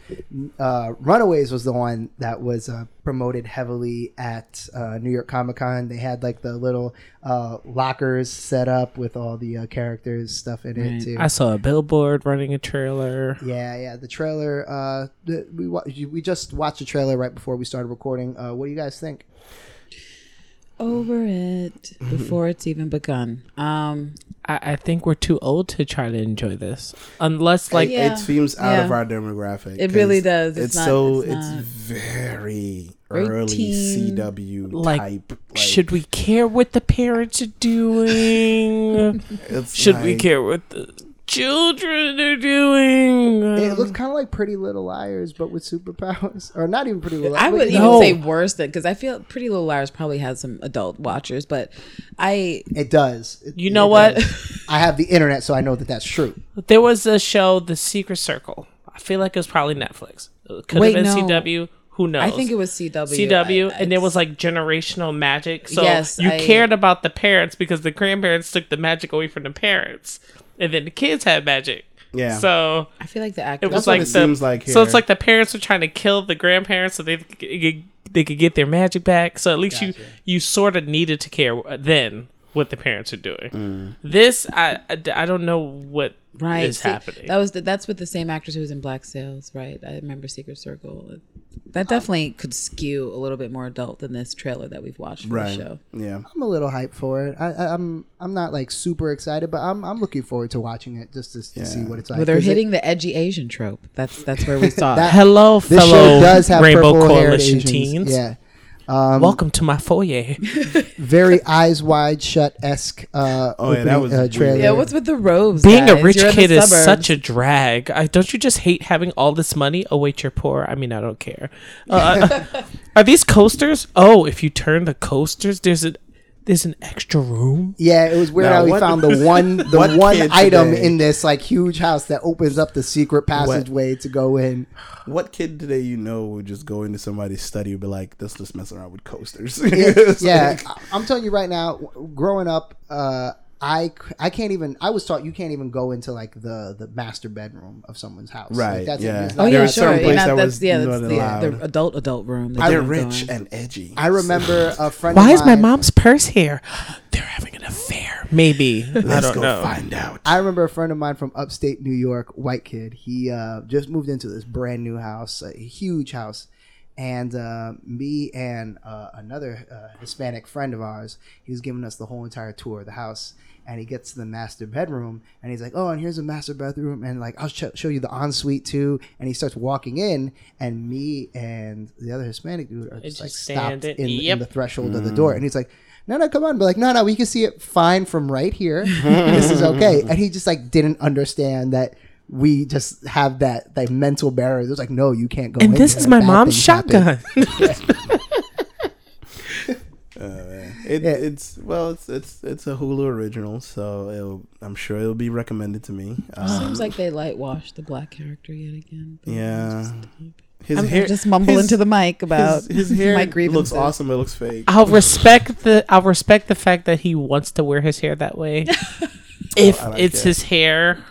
Uh, Runaways was the one that was uh, promoted heavily at uh, New York Comic Con. They had like the little uh, lockers set up with all the uh, characters stuff in it too. I saw a billboard running a trailer. yeah, yeah. The trailer. Uh, the, we wa- we just watched the trailer right before we started recording. Uh, what do you guys think? Over it before it's even begun. Um, I, I think we're too old to try to enjoy this, unless like Yeah. it seems out of our demographic. It really does. It's, It's not- so it's it's, very Very early teen. CW Like, type. Like, should we care what the parents are doing? [LAUGHS] it's should we care what the children are doing? It looks kind of like Pretty Little Liars, but with superpowers, [LAUGHS] or not even Pretty Little. Liars. I would even No. say worse than because I feel Pretty Little Liars probably has some adult watchers, but I It does. It- You know it what? does. [LAUGHS] I have the internet, so I know that that's true. There was a show, The Secret Circle. I feel like it was probably Netflix. It could Wait, have been no. CW. Who knows? I think it was CW. CW, I- and it was like generational magic. So Yes, you I- cared about the parents because the grandparents took the magic away from the parents, and then the kids had magic. Yeah. So I feel like the it was like it the, seems like So it's like the parents were trying to kill the grandparents so they could, get- they could get their magic back. So at least you you sort of needed to care uh, then what the parents are doing. Mm. This I, I I don't know what is right see, happening. That was the, that's with the same actress who was in Black Sails, right? I remember Secret Circle. That definitely could skew a little bit more adult than this trailer that we've watched for right. the show. Yeah. I'm a little hyped for it. I, I, I'm I'm not like super excited, but I'm I'm looking forward to watching it just to, to see what it's like. Where they're 'Cause it- hitting the edgy Asian trope. That's that's where we [LAUGHS] saw That- it. Hello, this fellow show does have Rainbow Coalition Asians. teens. Yeah, um, Welcome to my foyer. [LAUGHS] very eyes wide shut esque. Uh, Oh, yeah, that was uh, trailer. Yeah, what's with the robes? Being guys? a rich You're kid is such a drag. I, don't you just hate having all this money? Oh wait, you're poor. I mean, I don't care. Uh, [LAUGHS] are these coasters? Oh, if you turn the coasters, there's a there's an extra room. Yeah, it was weird Now, how we what- found the one [LAUGHS] the what one kid item today- in this like huge house that opens up the secret passageway to go in. What kid today you know would just go into somebody's study and be like, let's just mess around with coasters? [LAUGHS] Yeah, It's yeah, like- I- I'm telling you right now. w- Growing up, uh, I c- I can't even. I was taught you can't even go into like the the master bedroom of someone's house. Like, Right, that's yeah. Oh not- There yeah, are certain sure. places Yeah, that that's was yeah, that's the, the adult adult room. that they're they would go rich in. and edgy. I remember a friend. Why of is my mom's purse here? [GASPS] They're having an affair. Maybe [LAUGHS] Let's don't go know. find out. I remember a friend of mine from upstate New York, white kid. He uh, just moved into this brand new house, a huge house, and uh, me and uh, another uh, Hispanic friend of ours, he was giving us the whole entire tour of the house. And he gets to the master bedroom, and he's like, "Oh, and here's a master bedroom, and like I'll sh- show you the ensuite too." And he starts walking in, and me and the other Hispanic dude are just, just like stopped it. in, in the threshold of the mm. door, and he's like, "No, no, come on!" But like, "No, no, we can see it fine from right here. [LAUGHS] this is okay." And he just like didn't understand that we just have that like mental barrier. It was like, "No, you can't go." And in this is my mom's shotgun. [LAUGHS] [LAUGHS] Uh, man. it, Yeah. It's well, it's it's it's a Hulu original, so it'll, I'm sure it'll be recommended to me. Um, Seems like they light washed the black character yet again. yeah, his I'm hair just mumble his- into the mic about his, his hair my looks awesome. It looks fake. I'll respect the I'll respect the fact that he wants to wear his hair that way. [LAUGHS] if I like it's that. his hair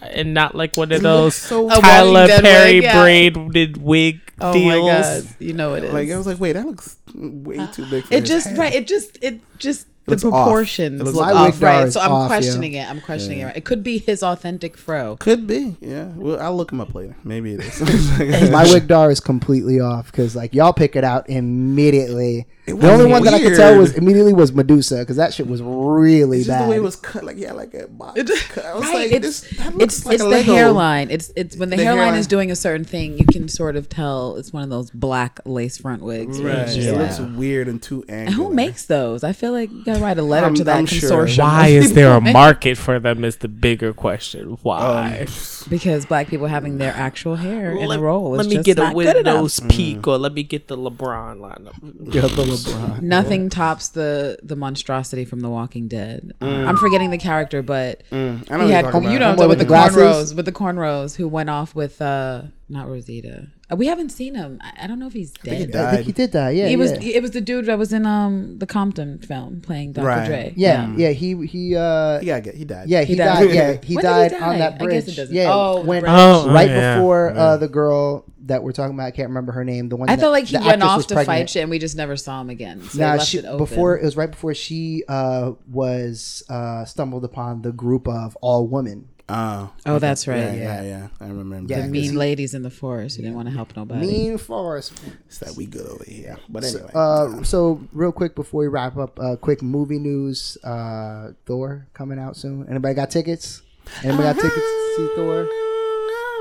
and not like one of those so A Tyler Walking Perry wig, yeah. braided wig Oh deals. my god, you know it is. like I was like, wait, that looks way uh, too big. For it his just hair. right. It just it just the looks off. proportions It looks look off. off, My wig bar right. So I'm off, yeah. questioning it. I'm questioning it. Right. It could be his authentic fro. Could be, yeah. Well, I'll look him up later. Maybe it is. [LAUGHS] [LAUGHS] My wig dar is completely off because like y'all pick it out immediately. It the only was one that I could tell was immediately was Medusa because that shit was really It's just bad. the way it was cut, like yeah, like a box cut. I was Right, like, it's this that it's like it's the Lego. hairline. It's it's when the, The hairline, hairline. is doing a certain thing, you can sort of tell it's one of those black lace front wigs. Right. it's It looks weird and too and who makes those? I feel like you gotta write a letter I'm- to that I'm sure. consortium. Why is [LAUGHS] there a people who make- market for them? Is the bigger question. Why? Um, because black people having their actual hair in let, a role is let me get a not with good enough. nose peak, mm. or let me get the LeBron lineup. Yeah, the LeBron. Nothing tops the the monstrosity from The Walking Dead. I'm forgetting the character, but Mm, I know he what you're had talking you about. know with, with the, the cornrows with the cornrows who went off with uh not Rosita. Uh, We haven't seen him. I, I don't know if he's think he dead. died. I think he did die. Yeah, He was yeah. it was the dude that was in um the Compton film playing Dr. Right. Dre. yeah, yeah. He he uh He got. He died. yeah he, He died. died. Yeah, [LAUGHS] he When did he died die? on that I bridge. guess it doesn't- Yeah, Oh, when, bridge. Oh, right yeah. before Yeah. uh, the girl that we're talking about. I can't remember her name. The one I that- felt like he the went off to pregnant. fight shit and we just never saw him again. So they Nah, left she it open. before it was right before she uh was uh stumbled upon the group of all women. Oh. Oh, that's right. Yeah, Yeah. yeah, yeah. I remember. Yeah, The that. mean ladies in the forest who didn't want to help nobody. Mean Forest. It's that we good over here. But anyway. Uh, so real quick before we wrap up, uh, quick movie news. Uh, Thor coming out soon. Anybody got tickets? Anybody got tickets to see Thor?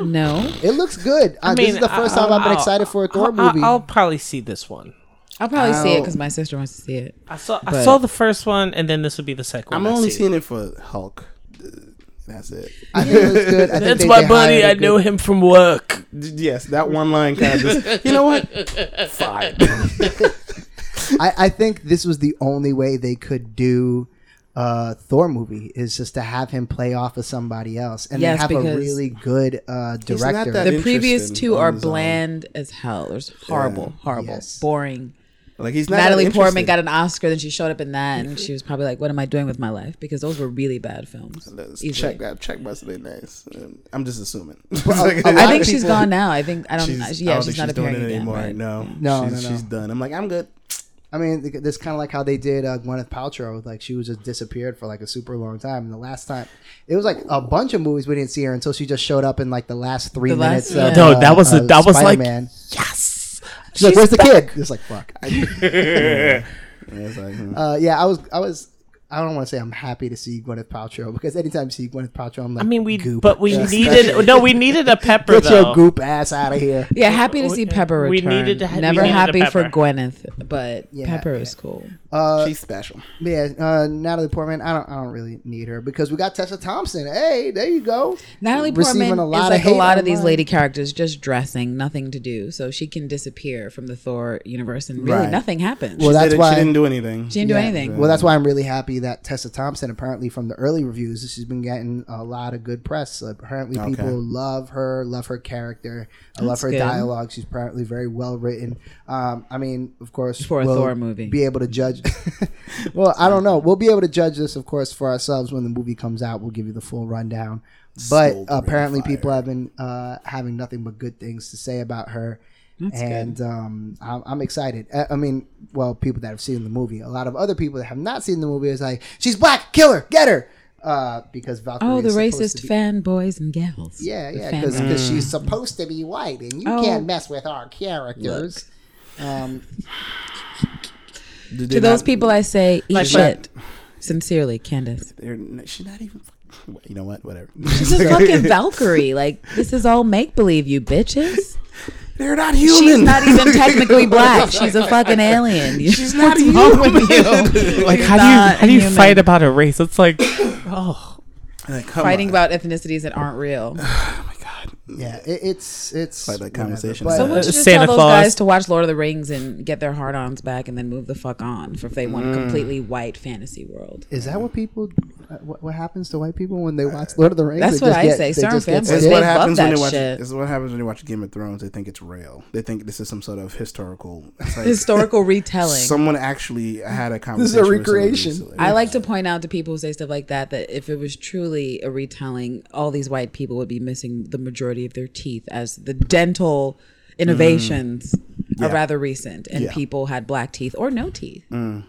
No. It looks good. Uh, this is the 1st time I've been excited for a Thor I'll, movie. I'll probably see this one. I'll probably see it because my sister wants to see it. I saw I But- saw the first one, and then this would be the second I'm one. I only see. seeing it for Hulk. That's it. I think it looks good. I think That's they- my they buddy. hired a I good- know him from work. Yes, that one line kind of just. You know what? Fine. [LAUGHS] [LAUGHS] I, I think this was the only way they could do a Thor movie is just to have him play off of somebody else and Yes, then have a really good uh, director. that The previous two are his own. bland as hell. There's horrible, horrible, Yes. boring. Like he's not Natalie Portman got an Oscar, then she showed up in that, and she was probably like, "What am I doing with my life?" Because those were really bad films. Let's Easily. check that. Check must have nice. Um, I'm just assuming. [LAUGHS] a I lot think of she's people- gone now. I think I don't. She's, yeah, I don't she's think not she's doing appearing it again. anymore. right? No, No, she's, no, no. she's done. I'm like, I'm good. I mean, this kind of like how they did uh, Gwyneth Paltrow. Like she was just disappeared for like a super long time. And the last time, it was like a bunch of movies we didn't see her until she just showed up in like the last three The last- minutes. yeah. Of, No, uh, that was a- of that was like- Spider-Man. Yes. She's like, "Where's the kid?" It's like, "Fuck." Yeah, it's like, hmm. Uh, yeah, I was, I was, I don't want to say I'm happy to see Gwyneth Paltrow because anytime you see Gwyneth Paltrow, I'm like, I mean, we goop. but we Yeah. needed [LAUGHS] no, we needed a pepper get though. your goop ass out of here. Yeah, happy to see Pepper return. We needed to ha- Never needed happy for Gwyneth, but Yeah, Pepper yeah. is cool. Uh, she's special. yeah, uh, Natalie Portman. I don't, I don't really need her because we got Tessa Thompson. Hey, there you go. Natalie Receiving Portman a lot is of like a lot of these online. lady characters, just dressing, nothing to do, so she can disappear from the Thor universe, and really Right. nothing happens. Well, She that's why- she didn't do anything. she didn't do Yeah. anything. Well, that's why I'm really happy that Tessa Thompson, apparently from the early reviews, she's been getting a lot of good press. Apparently, Okay. people love her, love her character, I love her good. dialogue. She's apparently very well written. Um, I mean, of course, For a we'll Thor movie. be able to judge. [LAUGHS] well, I don't know. We'll be able to judge this, of course, for ourselves when the movie comes out. We'll give you the full rundown. But Sold apparently, people have been uh, having nothing but good things to say about her. That's and um, I'm, I'm excited. I, I mean, well, people that have seen the movie. A lot of other people that have not seen the movie is like, she's black, kill her, get her, uh, because Valkyrie. oh, the is racist to be- fanboys and gals. Yeah, yeah, fan- because she's supposed to be white, and you Oh. can't mess with our characters. Um, Did they To those not- people, I say, eat Like, shit. Sincerely, Candace. they're, she's not even. You know what? Whatever. She's a [LAUGHS] fucking Valkyrie. Like this is all make believe, you bitches. [LAUGHS] They're not human. She's not even [LAUGHS] technically [LAUGHS] black. She's a fucking alien. She's not What's wrong with human. you? [LAUGHS] Like You're how do you how do you human. fight about a race? It's like oh [SIGHS] Like, fighting on. about ethnicities that aren't real? [SIGHS] [SIGHS] My god. yeah, it, it's it's Like that conversation. but- Someone Uh, should just Santa tell those Claus. guys to watch Lord of the Rings and get their hard-ons back, and then move the fuck on for if they want a completely white fantasy world. Is that what people? uh, What, what happens to white people when they watch Lord of the Rings? That's They what just I get- say. they Certain just get families, This is what love happens when that they watch. shit. This is what happens when you watch Game of Thrones. They think it's real. They think this is some sort of historical. Like Historical retelling. Someone actually had a conversation. This conversation. is a recreation. recently. I like to point out to people who say stuff like that that if it was truly a retelling, all these white people would be missing the majority of their teeth, as the dental innovations mm. are Yeah. rather recent, and Yeah. people had black teeth or no teeth. Mm.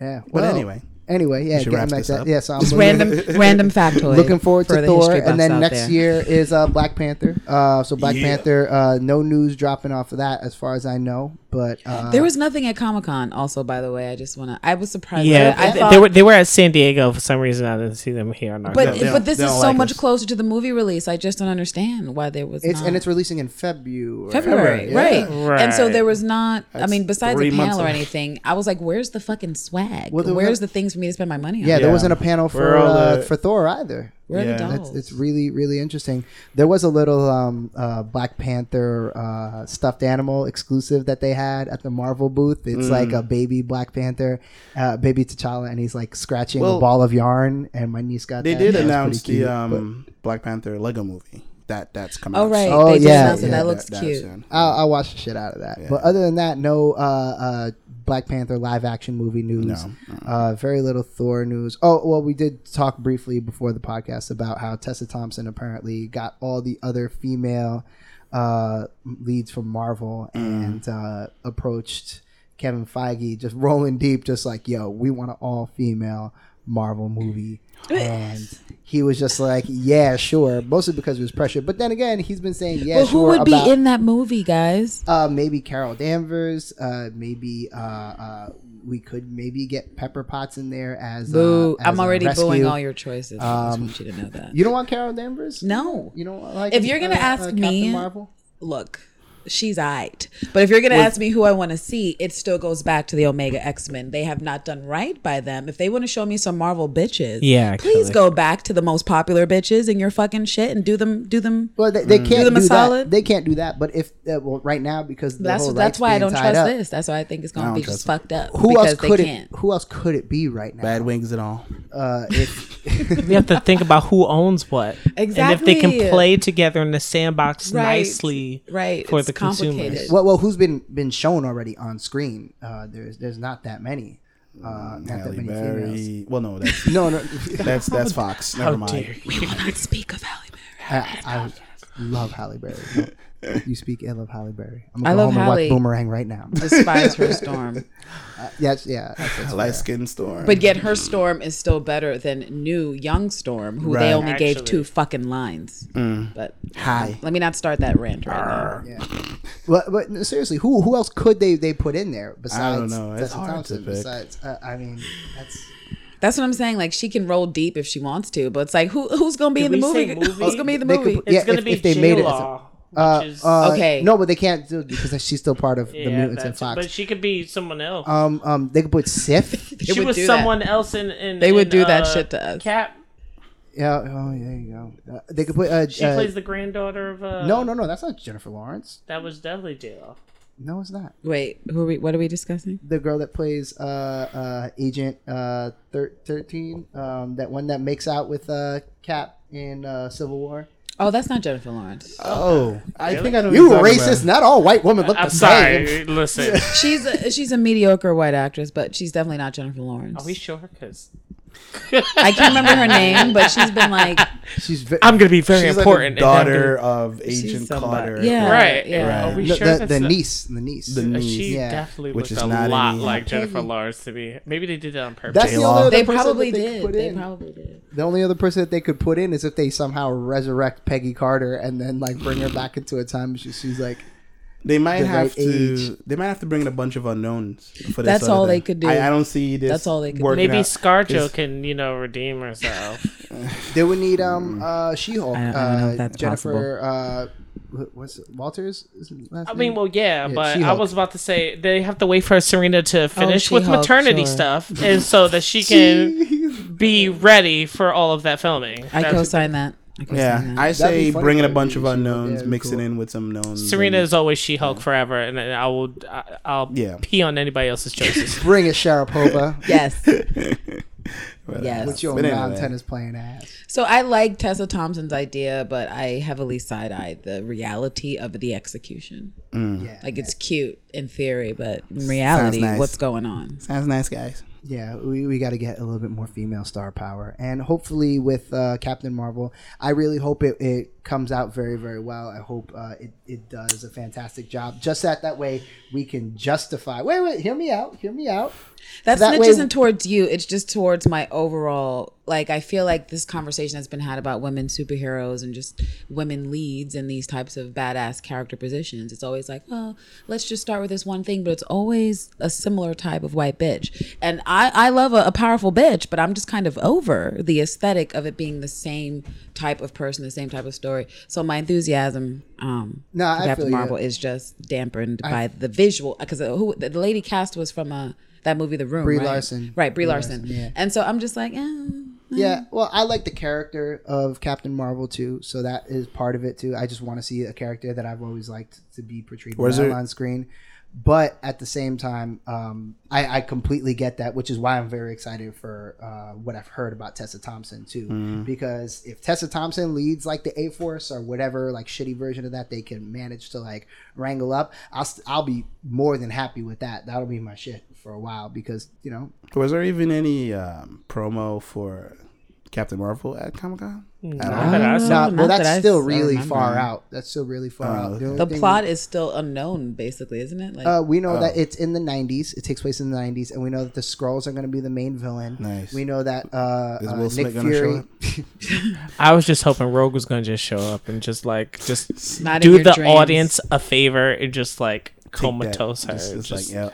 Yeah. But anyway, Anyway, yeah, getting wrap back this to that. up. Yeah, so I'm Just random, [LAUGHS] random factoid. looking forward for to the Thor, history and then next there. year is uh, Black Panther. Uh, so Black Yeah. Panther, uh, no news dropping off of that as far as I know. But uh, There was nothing at Comic Con. Also, by the way, I just want to. I was surprised. yeah. I, I they, thought, they were they were at San Diego for some reason. I didn't see them here. On our but They don't- but this is so like much us. closer to the movie release. I just don't understand why there was it's not. and it's releasing in February. February, Yeah. right. And so there was not. I mean, besides three a panel or anything, I was like, "Where's the fucking swag? Where's the things for me to spend my money on?" Yeah, there wasn't a panel for uh, the- for Thor either. Where are Yeah. the It's, dolls? it's really really interesting. There was a little um, uh, Black Panther uh, stuffed animal exclusive that they had at the Marvel booth. It's Mm. like a baby Black Panther, uh, baby T'Challa, and he's like scratching Well, a ball of yarn. And my niece got they that. did That announce pretty the cute, um, Black Panther Lego movie. That that's coming. oh out right, soon. Oh, they did yeah, announce it. yeah. That looks That- that cute. soon. I'll, I'll watch the shit out of that. Yeah. But other than that, no uh, uh, Black Panther live action movie news. No. Uh, very little Thor news. Oh, well, we did talk briefly before the podcast about how Tessa Thompson apparently got all the other female uh, leads from Marvel and uh, approached Kevin Feige, just [LAUGHS] rolling deep, just like, yo, we want an all female Marvel movie. And he was just like, yeah, sure. Mostly because it was pressure. But then again, he's been saying, yeah, well, who sure. would about, be in that movie, guys? uh, maybe Carol Danvers. Uh, maybe uh, uh, we could maybe get Pepper Potts in there as. Boo! Uh, as I'm already rescue. booing all your choices. I just Um, want you to know that. You don't want Carol Danvers? no, You don't like. If you're gonna ask Captain me- Marvel. look, she's eyed. But if you're gonna ask me who I want to see, it still goes back to the Omega X Men. They have not done right by them. If they want to show me some Marvel bitches, Yeah, please go back to the most popular bitches in your fucking shit and do them, do them. Well, they, they Mm. can't do them a do that. solid. They can't do that. But if uh, well, right now because the That's whole that's why I don't trust up, this. That's why I think it's gonna be trust just fucked up. Who because else they could can't. it? Who else could it be right now? Bad wings and all. Uh, if [LAUGHS] We have to think about who owns what, and if they can play together in the sandbox Right. nicely, Right, for it's the consumers. complicated. well, well, who's been been shown already on screen? Uh, there's there's not that many. Uh, not that Halle many females. Berry. Well, no, that's [LAUGHS] No, no. [LAUGHS] that's that's Fox. How Never mind. dare you? Let's speak of Halle Berry. I, I love Halle Berry. [LAUGHS] No, you speak ill of Halle Berry. I'm I gonna go love home and watch Boomerang right now. Despise her [LAUGHS] storm. Uh, yes, yeah. That's, that's Light fair. skin storm. But yet her storm is still better than new young storm, who they Right. only gave Actually. two fucking lines. Mm. But hi. let me not start that rant right now. Yeah. But, but no, seriously, who who else could they they put in there besides know. It's Tessa hard to Thompson? pick. Besides, uh, I mean, that's That's what I'm saying. Like she can roll deep if she wants to, but it's like who who's gonna be Did in the we say movie? movie? Who's gonna be in the They movie? could- It's Yeah, gonna if- be if they made it as a- J-Law, uh, is uh, okay. Okay. No, but they can't do it because she's still part of the mutants and that's- Fox. but she could be someone else. um, um, they could put Sif. [LAUGHS] She would was do that. someone else in. in They would in, do that uh, shit to us. Cap. yeah. Oh, there you go. Uh, they could put. Uh, She uh, plays the granddaughter of. Uh, no, no, no. That's not Jennifer Lawrence. That was definitely J-Law. No, it's not. Wait, who are we? What are we discussing? The girl that plays uh, uh, Agent uh, thir- thirteen. Um, that one that makes out with uh, Cap in uh, Civil War. Oh, that's not Jennifer Lawrence. Oh, I think I know. You what you're racist. about. Not all white women look I'm the same. sorry. Listen, She's a, she's a mediocre white actress, but she's definitely not Jennifer Lawrence. are we sure? Because I can't remember her name, but she's been like She's ve- I'm gonna be very She's important. like the daughter gonna- of Agent. Carter. Yeah. right? yeah. Are we the, sure the, that's the niece. The niece. The Uh, niece. She Yeah. definitely Which looks is a not lot any- like Jennifer Peggy. Lawrence to me. Maybe they did that on purpose. That's the only other they person probably that they could did. put They in. probably did. The only other person that they could put in is if they somehow resurrect Peggy Carter and then like bring her back into a time. She, she's like, They might the have right to. age. They might have to bring in a bunch of unknowns. For this That's other all they could do. I, I don't see this. That's all they could do. Maybe out. ScarJo 'Cause- can, you know, redeem herself. [LAUGHS] They would need um uh She Hulk. I don't- I don't know Uh, if that's Jennifer uh what's it, Walters? Is his last I name? mean, well, yeah, Yeah, but I She-Hulk. was about to say they have to wait for Serena to finish with She-Hulk, maternity sure. stuff, and so that she can [LAUGHS] be ready for all of that filming. I co-sign that. I Yeah. I say funny bring in a bunch of unknowns, yeah, mix cool. it in with some knowns. Serena and- is always She-Hulk forever, and I will, I, I'll Yeah. pee on anybody else's choices. [LAUGHS] Bring it, Sharapova. [LAUGHS] yes. [LAUGHS] But, Yes. With your but anyway. non-tennis playing ass. So I like Tessa Thompson's idea, but I heavily side-eyed the reality of the execution. Mm. Yeah. Like it's cute in theory, but in reality, nice. what's going on? Sounds nice, guys. Yeah, we, we got to get a little bit more female star power. And hopefully, with uh, Captain Marvel, I really hope it, it comes out very, very well. I hope uh, it, it does a fantastic job. Just that that way we can justify. Wait, wait, hear me out. Hear me out. That, That snitch way- isn't towards you. It's just towards my overall. Like I feel like this conversation has been had about women superheroes and just women leads in these types of badass character positions. It's always like, well, let's just start with this one thing, but it's always a similar type of white bitch. And I I love a, a powerful bitch, but I'm just kind of over the aesthetic of it being the same type of person, the same type of story. So my enthusiasm um No, for I Captain feel you. Marvel is just dampened by the visual because who the lady cast was from uh that movie The Room Brie right? Larson. right Brie Brie Larson. Larson, yeah. and so I'm just like eh, Yeah, well, I like the character of Captain Marvel too, so that is part of it too. I just want to see a character that I've always liked to be portrayed well on screen. But at the same time, um, I, I completely get that, which is why I'm very excited for uh, what I've heard about Tessa Thompson too. Mm-hmm. Because if Tessa Thompson leads like the A Force or whatever like shitty version of that, they can manage to like wrangle up. I'll st- I'll be more than happy with that. That'll be my shit for a while because you know Was there even any um, promo for Captain Marvel at Comic Con? Not that I Uh. Nah, not well, that's I still s- I really remember. far out. That's still really far Oh, out. okay. only the thing- plot is still unknown basically isn't it like Uh, we know Oh. that it's in the '90s. It takes place in the '90s, and we know that the Skrulls are going to be the main villain. Nice. We know that uh, Is uh, Nick Smith gonna Fury. [LAUGHS] [LAUGHS] I was just hoping Rogue was gonna just show up and just like just Not do the dreams. audience a favor and just like Take comatose her. Just- it's just- like, yeah.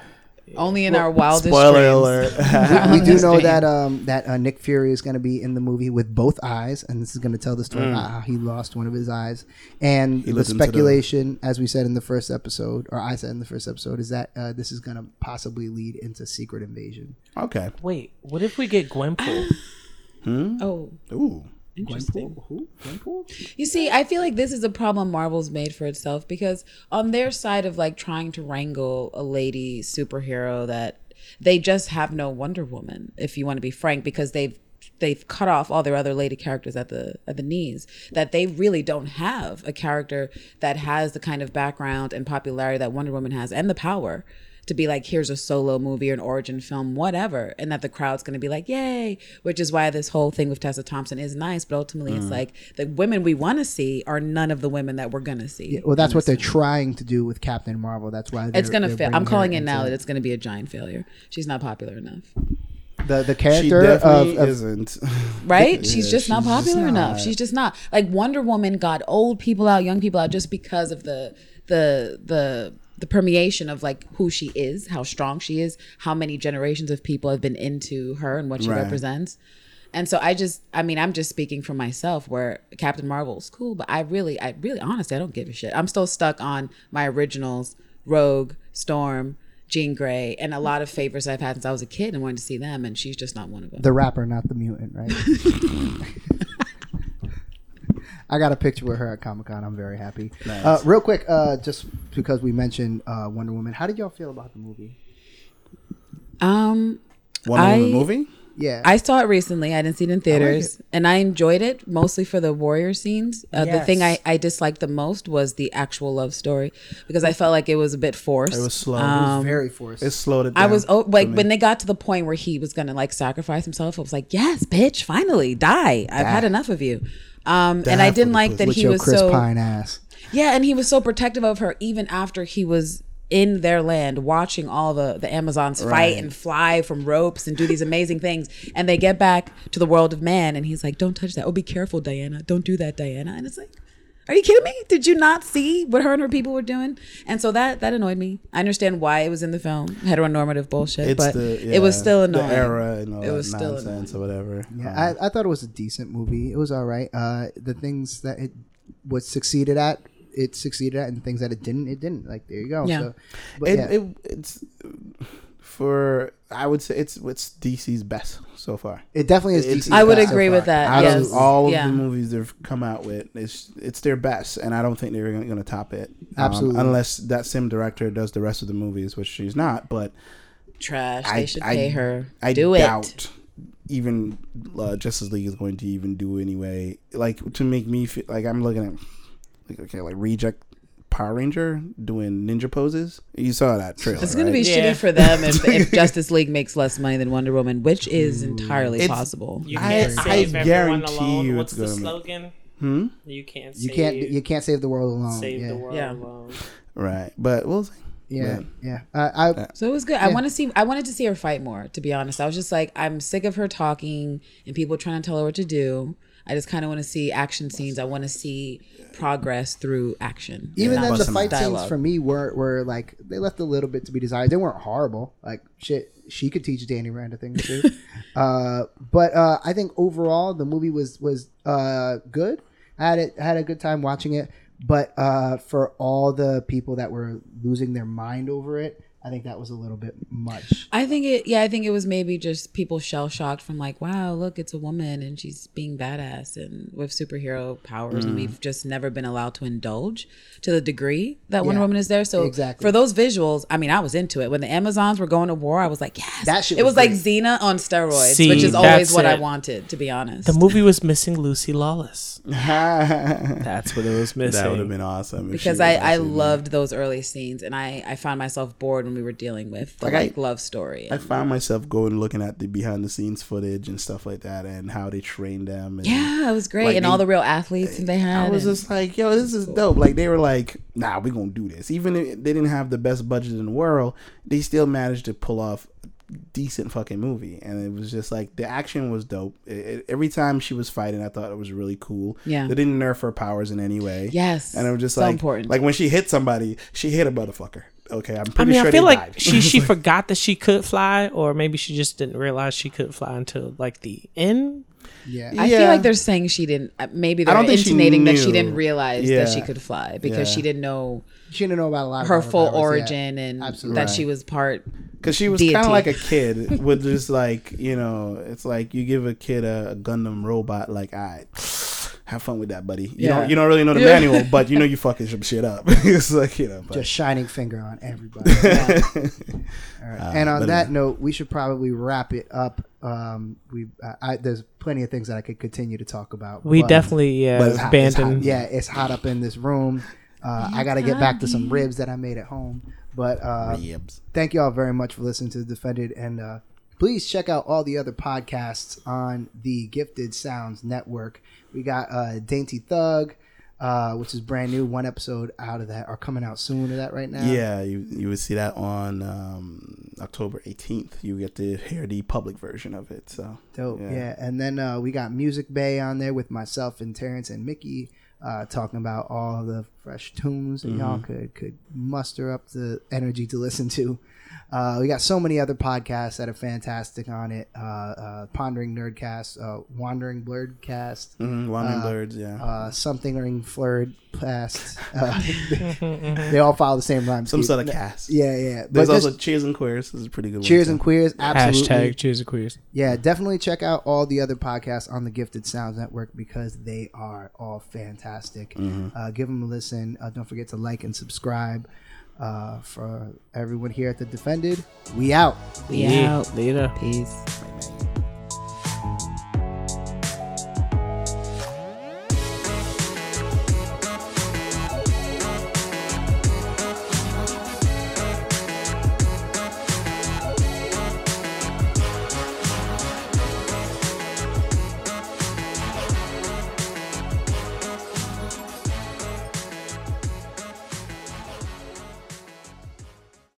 Only in our wildest Spoiler dreams. alert. [LAUGHS] we do know great. that um, that uh, Nick Fury is going to be in the movie with both eyes, and this is going to tell the story Mm. about how he lost one of his eyes. And He the lived into the- speculation, as we said in the first episode, or I said in the first episode, is that uh, this is going to possibly lead into Secret Invasion. okay. Wait, what if we get Gwenpool? Hmm? oh Ooh. Interesting Gwenpool? Who? Gwenpool? You see, I feel like this is a problem Marvel's made for itself because on their side of like trying to wrangle a lady superhero that they just have no Wonder Woman, if you want to be frank, because they've they've cut off all their other lady characters at the at the knees. That they really don't have a character that has the kind of background and popularity that Wonder Woman has and the power to be like, here's a solo movie or an origin film, whatever, and that the crowd's going to be like, yay, which is why this whole thing with Tessa Thompson is nice. But ultimately, Mm. it's like the women we want to see are none of the women that we're going to see. Well, that's what they're trying to do with Captain Marvel. That's why It's gonna fail. I'm calling it now into- that it's gonna be a giant failure. She's not popular enough, the the She character of, of isn't. [LAUGHS] right? Yeah, she's just not she's just popular enough. not. She's just not. Like Wonder Woman got old people out, young people out, just because of the the the the permeation of like who she is, how strong she is, how many generations of people have been into her and what she Right. represents. And so I just, I mean, I'm just speaking for myself. Where Captain Marvel's cool, but I really, I really, honestly, I don't give a shit. I'm still stuck on my originals: Rogue, Storm, Jean Grey, and a lot of favorites I've had since I was a kid and wanted to see them. And she's just not one of them. the rapper, not the mutant, right? [LAUGHS] I got a picture with her at Comic Con. I'm very happy. Uh, real quick, uh, just because we mentioned uh, Wonder Woman, how did y'all feel about the movie? Um, Wonder I- Woman movie? Yeah, I saw it recently. I didn't see it in theaters, and I enjoyed it mostly for the warrior scenes. Uh, The thing I, I disliked the most was the actual love story because I felt like it was a bit forced. It was slow. it was very forced. it slowed it down. I was oh, like when they got to the point where he was gonna like sacrifice himself. I was like, yes, bitch, finally die. I've had enough of you. Um, and I didn't like that he was Chris so Pine ass. yeah, and he was so protective of her even after he was in their land watching all the the Amazons fight and fly from ropes and do these amazing things. And they get back to the world of man and he's like, Don't touch that. Oh, be careful, Diana. Don't do that, Diana. And it's like, Are you kidding me? Did you not see what her and her people were doing? And so that that annoyed me. I understand why it was in the film, heteronormative bullshit, It's but the it was still annoying. The era and all It that was still nonsense or whatever. Yeah, Um, I, I thought it was a decent movie. It was all right. Uh, the things that it was succeeded at, it succeeded at, and the things that it didn't, it didn't. Like there you go. Yeah. So, but it, yeah, it it's for I would say it's it's DC's best so far. it definitely is. it's- DC's I would best so agree with far. that. Out yes. of all yeah. of the movies they've come out with, it's it's their best, and I don't think they're going to top it. Um, Absolutely. unless that same director does the rest of the movies, which she's not. But Trash. I- they should I- pay her. I Do doubt it. even uh, Justice League is going to even do anyway. Like to make me feel like I'm looking at like okay, like reject Power Ranger doing ninja poses. You saw that trailer. It's going to be right? Yeah. shitty for them if, if [LAUGHS] Justice League makes less money than Wonder Woman, which is entirely It's- possible. You I- can't I save everyone guarantee alone. you What's it's the gonna make- slogan? Hmm? You can't. You Save, can't. You can't save the world alone. save yeah. the world Yeah. alone. Right, but we'll see. Yeah, Yeah. yeah. Uh, I So it was good. I want to see. I wanted to see her fight more. To be honest, I was just like, I'm sick of her talking and people trying to tell her what to do. I just kind of want to see action scenes. I want to see progress through action. even not then the Busting fight scenes for me were were like they left a little bit to be desired. They weren't horrible. Like shit, she could teach Danny Rand a thing or two. [LAUGHS] uh, but uh, I think overall the movie was was uh, good. I had it I had a good time watching it. But uh, for all the people that were losing their mind over it, I think that was a little bit much. I think it. Yeah, I think it was maybe just people shell shocked from like, wow, look, it's a woman and she's being badass and with superhero powers, Mm. and we've just never been allowed to indulge to the degree that Wonder Woman is there. So exactly. for those visuals, I mean, I was into it when the Amazons were going to war. I was like, yes, That shit It was was like great. Xena on steroids, See, which is always that's what I wanted, to be honest. The movie was missing Lucy Lawless. [LAUGHS] That's what it was missing. That would have been awesome. because I, I loved those early scenes and I, I found myself bored when we were dealing with the Like, like, I- love story. I found myself going looking at the behind the scenes footage and stuff like that, and how they trained them. And yeah, it was great. Like, and they- all the real athletes they had. I was just like, yo, this is dope. Like they were like, nah, we're gonna do this. Even if they didn't have the best budget in the world, they still managed to pull off a decent fucking movie. And it was just like the action was dope. It, it- every time she was fighting, I thought it was really cool. Yeah. they didn't nerf her powers in any way. Yes. and it was just so like, important. like when she hit somebody, she hit a motherfucker. Okay, I'm pretty sure. I mean, sure I feel like died. she she [LAUGHS] forgot that she could fly, or maybe she just didn't realize she could fly until like the end. Yeah, I feel like they're saying she didn't. uh, Maybe they're don't think she that she didn't realize that she could fly because Yeah. she didn't know she didn't know about a lot. her full powers, yeah. origin and Absolutely. that she was part. Because she was kind of like a [LAUGHS] kid with just like, you know, it's like you give a kid a, a Gundam robot, like, all right, have fun with that, buddy. You Yeah. don't you don't really know the Yeah. manual, but you know you [LAUGHS] fucking some shit up. [LAUGHS] it's like, you know, but, Just shining finger on everybody. [LAUGHS] All right. Uh, and on that anyway. note, we should probably wrap it up. Um, we uh, I, there's plenty of things that I could continue to talk about. We but- definitely yeah but it's hot, it's hot. yeah, it's hot up in this room. Uh, I got to get back to some ribs that I made at home. But uh, Ribs. thank you all very much for listening to the Defended, and uh, please check out all the other podcasts on the Gifted Sounds Network. We got uh, Dainty Thug, uh, which is brand new. One episode out of that are coming out soon. Of that right now. Yeah, you you would see that on um, October 18th. You get to hear the public version of it. So Dope. Yeah. Yeah. And then uh, we got Music Bay on there with myself and Terrence and Mickey uh, talking about all the fresh tunes that y'all could could muster up the energy to listen to. Uh, we got so many other podcasts that are fantastic on it. Uh, uh, Pondering Nerdcast, uh, Wandering Blurredcast, mhm, Wandering Uh, Birds, yeah. uh, Something Ring Flurred Past. [LAUGHS] Uh, they all follow the same rhyme. Some sort of cast. Yeah, yeah. There's But also just Cheers and Queers. This is a pretty good one. Cheers and Queers. Absolutely. Hashtag cheers and queers. Yeah, definitely check out all the other podcasts on the Gifted Sounds Network because they are all fantastic. Mm-hmm. Uh, give them a listen. Uh, don't forget to like and subscribe. Uh, for everyone here at the Defended, we out. We Yeah. out. Later. Peace.